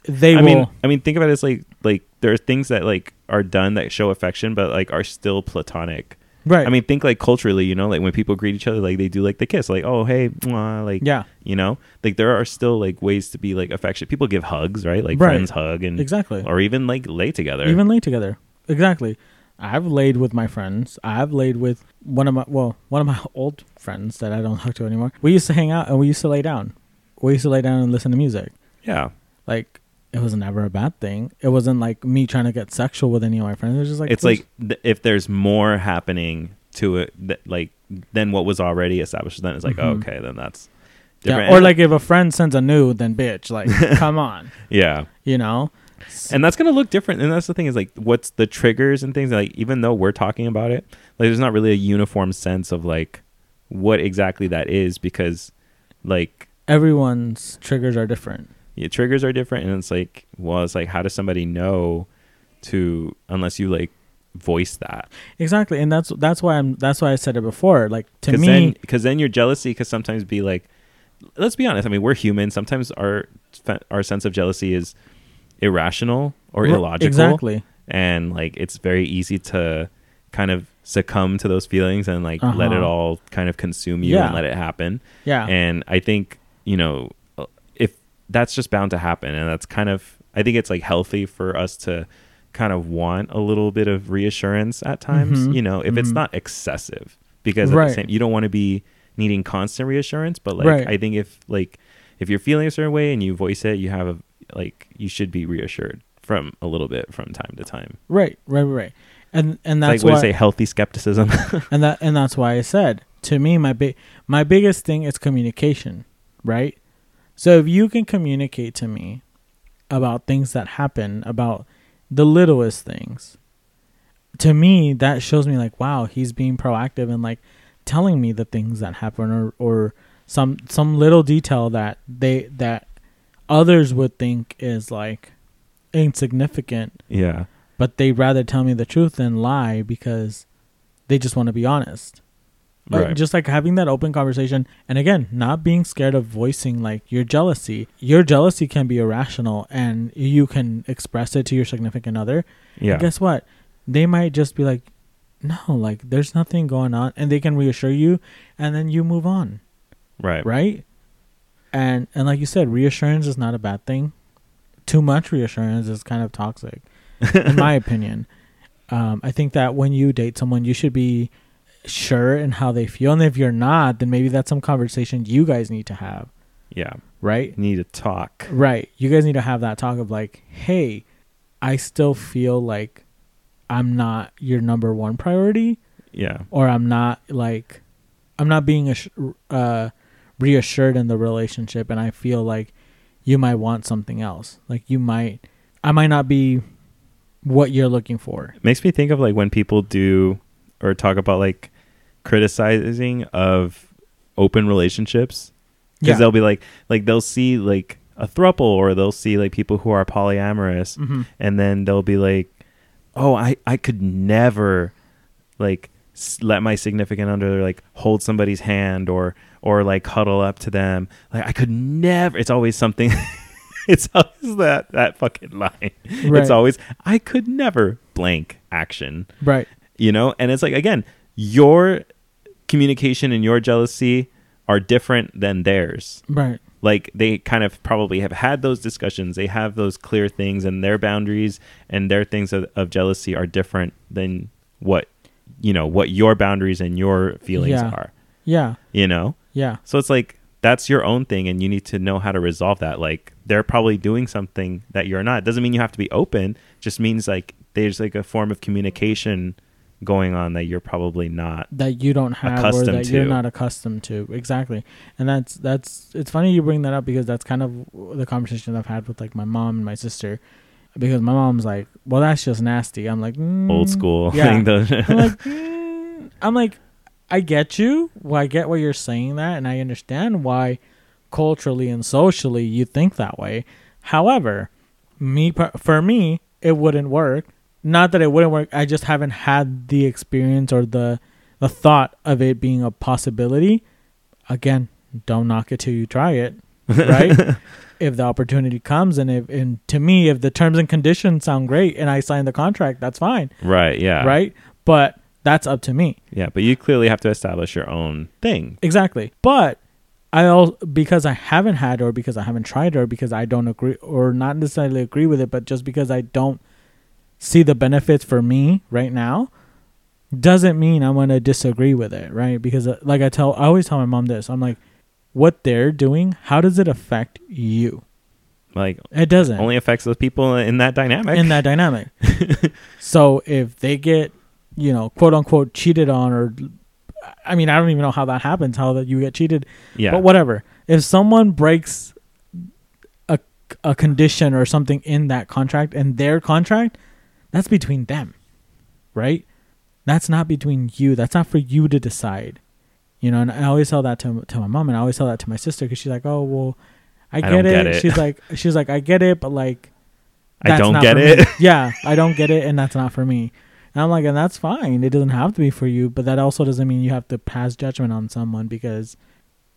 they I will mean, I mean, think about it as like like there are things that like are done that show affection, but like are still platonic. Right. I mean, think like culturally, you know, like when people greet each other, like they do like the kiss, like oh hey, mwah, like yeah. you know, like there are still like ways to be like affectionate. People give hugs, right? Like Right. friends hug and exactly. or even like lay together. even lay together. Exactly. I've laid with my friends. I've laid with one of my well one of my <laughs> old friends that i don't talk to anymore. We used to hang out and we used to lay down. We used to lay down and listen to music. Yeah, like it was never a bad thing. It wasn't like me trying to get sexual with any of my friends. It was just like it's like th- if there's more happening to it, that, like than what was already established, then it's like oh, Mhm. okay, then that's yeah, different. or And- like if a friend sends a nude then bitch like <laughs> come on. Yeah, you know? And that's gonna look different and that's the thing is like what's the triggers and things like even though we're talking about it like there's not really a uniform sense of like what exactly that is because like everyone's triggers are different yeah, triggers are different and it's like well it's like how does somebody know to unless you like voice that exactly and that's that's why i'm that's why i said it before like to because me then because then your jealousy could sometimes be like let's be honest i mean we're human sometimes our our sense of jealousy is irrational or illogical exactly and like it's very easy to kind of succumb to those feelings and like let it Uh-huh. all kind of consume you Yeah. and let it happen yeah and i think you know that's just bound to happen and that's kind of i think it's like healthy for us to kind of want a little bit of reassurance at times Mhm. you know if it's Mhm. not excessive because at Right. the same you don't want to be needing constant reassurance but like Right. i think if like if you're feeling a certain way and you voice it you have a like you should be reassured from a little bit from time to time right right right and and it's that's like what why say healthy skepticism <laughs> and that and that's why I said to me my big my biggest thing is communication, right? So if you can communicate to me about things that happen, about the littlest things. To me, that shows me like, wow, he's being proactive and like telling me the things that happen or or some some little detail that they that others would think is like insignificant, Yeah. but they rather tell me the truth than lie because they just want to be honest. Like, Right. just like having that open conversation and again not being scared of voicing like your jealousy. Your jealousy can be irrational and you can express it to your significant other. Yeah. and guess what? They might just be like no like there's nothing going on and they can reassure you and then you move on. Right. right? And and like you said reassurance is not a bad thing. Too much reassurance is kind of toxic in <laughs> my opinion. Um, i think that when you date someone you should be sure in how they feel and if you're not then maybe that's some conversation you guys need to have Yeah. right Need to talk. right you guys need to have that talk of like hey i still feel like i'm not your number one priority Yeah. or i'm not like i'm not being uh, reassured in the relationship and i feel like you might want something else like you might i might not be what you're looking for makes me think of like when people do or talk about like criticizing of open relationships? Because yeah. they'll be like like they'll see like a thruple or they'll see like people who are polyamorous hmm and then they'll be like oh i i could never like s- let my significant other like hold somebody's hand or or like huddle up to them. Like i could never it's always something <laughs> it's always that that fucking line. Right. it's always i could never blank action. Right you know? And it's like again your communication and your jealousy are different than theirs. Right. Like they kind of probably have had those discussions. They have those clear things and their boundaries and their things of, of jealousy are different than what you know what your boundaries and your feelings Yeah. are. Yeah. You know? Yeah. So it's like that's your own thing and you need to know how to resolve that. Like they're probably doing something that you're not. It doesn't mean you have to be open. Just means like there's like a form of communication going on that you're probably not that you don't have or Accustomed that you're not accustomed to. Exactly. And that's that's it's funny you bring that up because that's kind of the conversation i've had with like my mom and my sister. Because my mom's like well that's just nasty. I'm like mm, old school. yeah. <laughs> thing i'm like mm. i'm like i get you. Well i get why you're saying that and i understand why culturally and socially you think that way. However me for me it wouldn't work not that it wouldn't work i just haven't had the experience or the the thought of it being a possibility. Again don't knock it till you try it <laughs> right? If the opportunity comes and if and to me if the terms and conditions sound great and i sign the contract that's fine right yeah. right? But that's up to me. Yeah but you clearly have to establish your own thing. Exactly. But i also because i haven't had or because i haven't tried or because i don't agree or not necessarily agree with it but just because i don't see the benefits for me right now doesn't mean i'm going to disagree with it right? Because uh, like i tell i always tell my mom this. I'm like what they're doing how does it affect you? Like it doesn't. only affects those people in that dynamic. In that dynamic. <laughs> so if they get, you know, quote unquote cheated on, or I mean, I don't even know how that happens, how that you get cheated, yeah. but whatever. If someone breaks a a condition or something in that contract and their contract, that's between them, right? That's not between you. That's not for you to decide. You know, and I always tell that to to my mom, and I always tell that to my sister because she's like, "Oh, well, I get, don't it. get it. She's like, she's like, I get it, but like, I don't get it. <laughs> yeah, I don't get it, and that's not for me. And I'm like, and that's fine. It doesn't have to be for you, but that also doesn't mean you have to pass judgment on someone because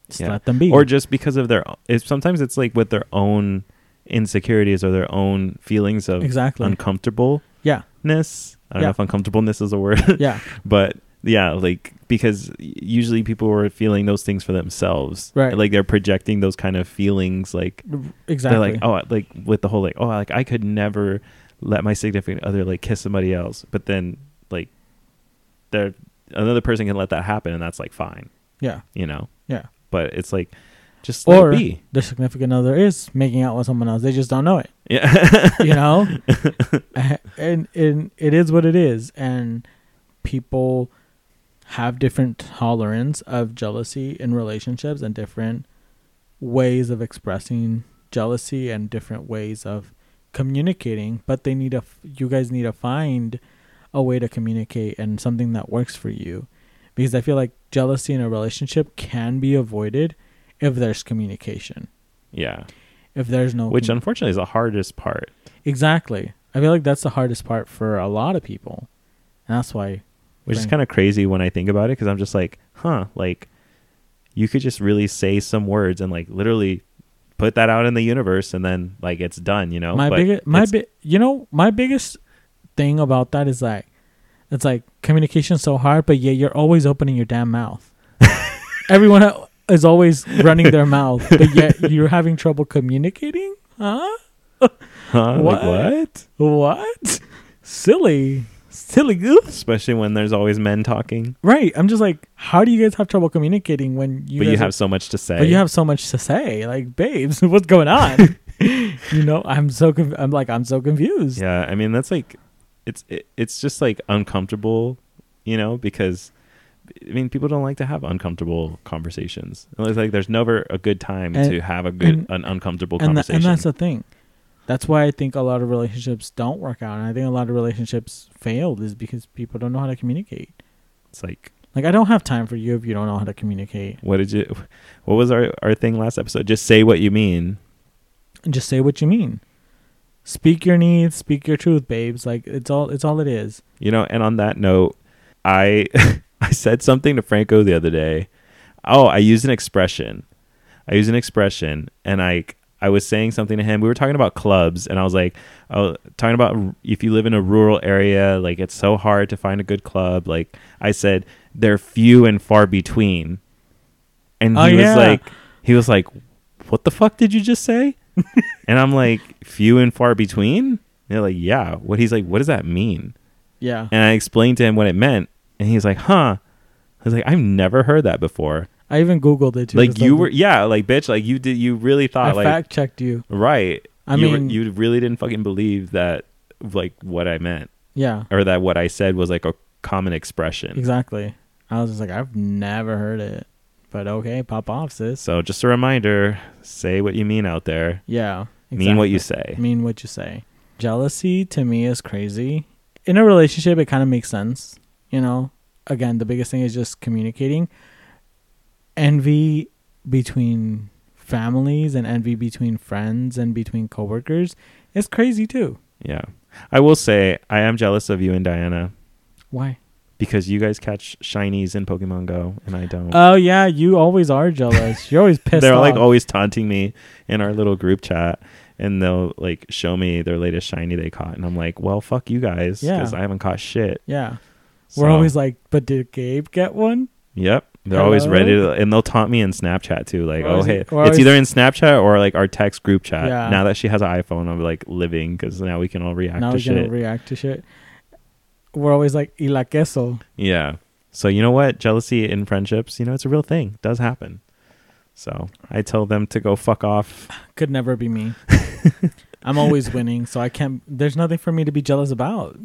just Yeah. let them be. or just because of their it's sometimes it's like with their own insecurities or their own feelings of exactly. uncomfortableness yeah, ness. I don't Yeah. know if uncomfortableness is a word. <laughs> Yeah, but yeah like because usually people are feeling those things for themselves. Right. like they're projecting those kind of feelings like exactly. they're like oh like with the whole like oh like i could never let my significant other like kiss somebody else. But then like there another person can let that happen and that's like fine. Yeah, you know? Yeah. but it's like just let Or it be the significant other is making out with someone else. They just don't know it. yeah You know, <laughs> and and it is what it is, and people have different tolerance of jealousy in relationships and different ways of expressing jealousy and different ways of communicating, but they need to. You guys need to find a way to communicate and something that works for you, because I feel like jealousy in a relationship can be avoided if there's communication. Yeah. If there's no Which commu- unfortunately is the hardest part. exactly, I feel like that's the hardest part for a lot of people, and that's why. Which is kind of crazy when I think about it because I'm just like, huh, like you could just really say some words and like literally put that out in the universe and then like it's done, you know? my biggest my bi- you know my biggest thing about that is like it's like communication's so hard but yet you're always opening your damn mouth <laughs> everyone is always running their <laughs> mouth but yet you're having trouble communicating? Huh? Huh? Like What? what? what? Silly. Silly goof Especially when there's always men talking, right. I'm just like how do you guys have trouble communicating when you but you have are- so much to say. but you have so much to say. Like babes <laughs> what's going on? <laughs> You know i'm so conf- i'm like i'm so confused. Yeah, I mean that's like it's it, it's just like uncomfortable, you know, because I mean people don't like to have uncomfortable conversations. It's like there's never a good time And- to have a good and- an uncomfortable and, conversation. and that's the thing. That's why I think a lot of relationships don't work out, and I think a lot of relationships failed is because people don't know how to communicate. it's like Like I don't have time for you if you don't know how to communicate. what did you what was our our thing last episode? Just say what you mean. Just say what you mean. Speak your needs, speak your truth, babes. Like it's all it's all it is. You know, and on that note, I <laughs> <laughs> I said something to Franco the other day. Oh, I used an expression. I used an expression and I I was saying something to him. We were talking about clubs and I was like, oh, talking about if you live in a rural area, like it's so hard to find a good club. Like I said, they're few and far between. And oh, he Oh, was like he was like, "What the fuck did you just say?" <laughs> and I'm like, "Few and far between?" And they're like, "Yeah." What he's like, "What does that mean?" Yeah. and I explained to him what it meant, and he's like, "Huh." I was like, "I've never heard that before." I even googled it too. like you were, yeah, like bitch, like you did. You really I thought, like, fact checked you. right? I you were- mean- you really didn't fucking believe that, like, what I meant, Yeah. or that what I said was like a common expression. Exactly. I was just like, I've never heard it. But okay, pop off, sis. So just a reminder: say what you mean out there. Yeah. Mean what you say. mean what you say. Jealousy to me is crazy. In a relationship, it kind of makes sense. You know, again, the biggest thing is just communicating. Envy between families and envy between friends and between coworkers is crazy too. Yeah, I will say I am jealous of you and Diana Why? because you guys catch shinies in Pokemon Go, and I don't. Oh yeah, you always are jealous. You're always <laughs> pissed they're off. like always taunting me in our little group chat and they'll like show me their latest shiny they caught and i'm like well fuck you guys Yeah. because i haven't caught shit yeah. So, We're always like, but did Gabe get one? yep they're always ready to and they'll taunt me in snapchat too like oh hey it- it's is- either in snapchat or like our text group chat Yeah. now that she has an iphone i'm like living because now we can all react to shit. now to we can react to shit. We're always like, y la queso. yeah so you know what jealousy in friendships you know it's a real thing it does happen so i tell them to go fuck off <sighs> Could never be me. <laughs> I'm always winning, so I can't. There's nothing for me to be jealous about.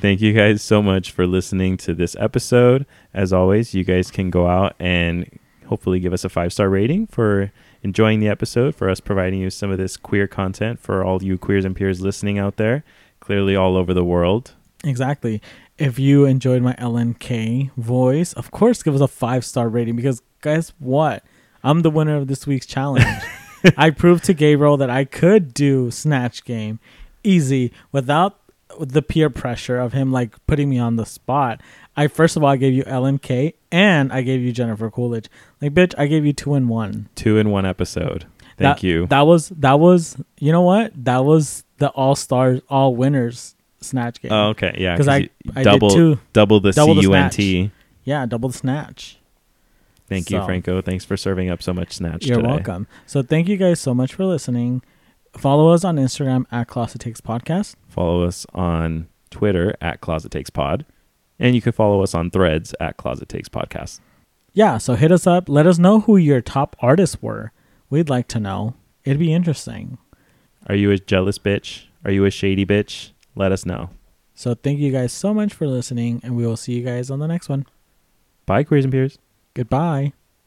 Thank you guys so much for listening to this episode. As always, you guys can go out and hopefully give us a five star rating for enjoying the episode, for us providing you some of this queer content for all you queers and peers listening out there, clearly all over the world. Exactly. If you enjoyed my LNK voice, of course, give us a five star rating because guess what? I'm the winner of this week's challenge. <laughs> I proved to Gabriel that I could do Snatch Game easy without the peer pressure of him like putting me on the spot. I first of all I gave you LMK and I gave you Jennifer Coolidge. Like bitch, I gave you two in one. Two in one episode. Thank That- you. That was that was you know what? That was the all stars all winners snatch game. oh, okay. Yeah. 'Cause I- I did double, two. double the Double the C-U-N-T. Yeah, double the snatch. Thank you, Franco. Thanks for serving up so much snatch You're today. welcome. So thank you guys so much for listening. Follow us on Instagram at Closet Takes Podcast. Follow us on Twitter at Closet Takes Pod. And you can follow us on threads at Closet Takes Podcast. Yeah, so hit us up. Let us know who your top artists were. We'd like to know. It'd be interesting. Are you a jealous bitch? Are you a shady bitch? Let us know. So thank you guys so much for listening, and we will see you guys on the next one. Bye, queers and peers. Goodbye.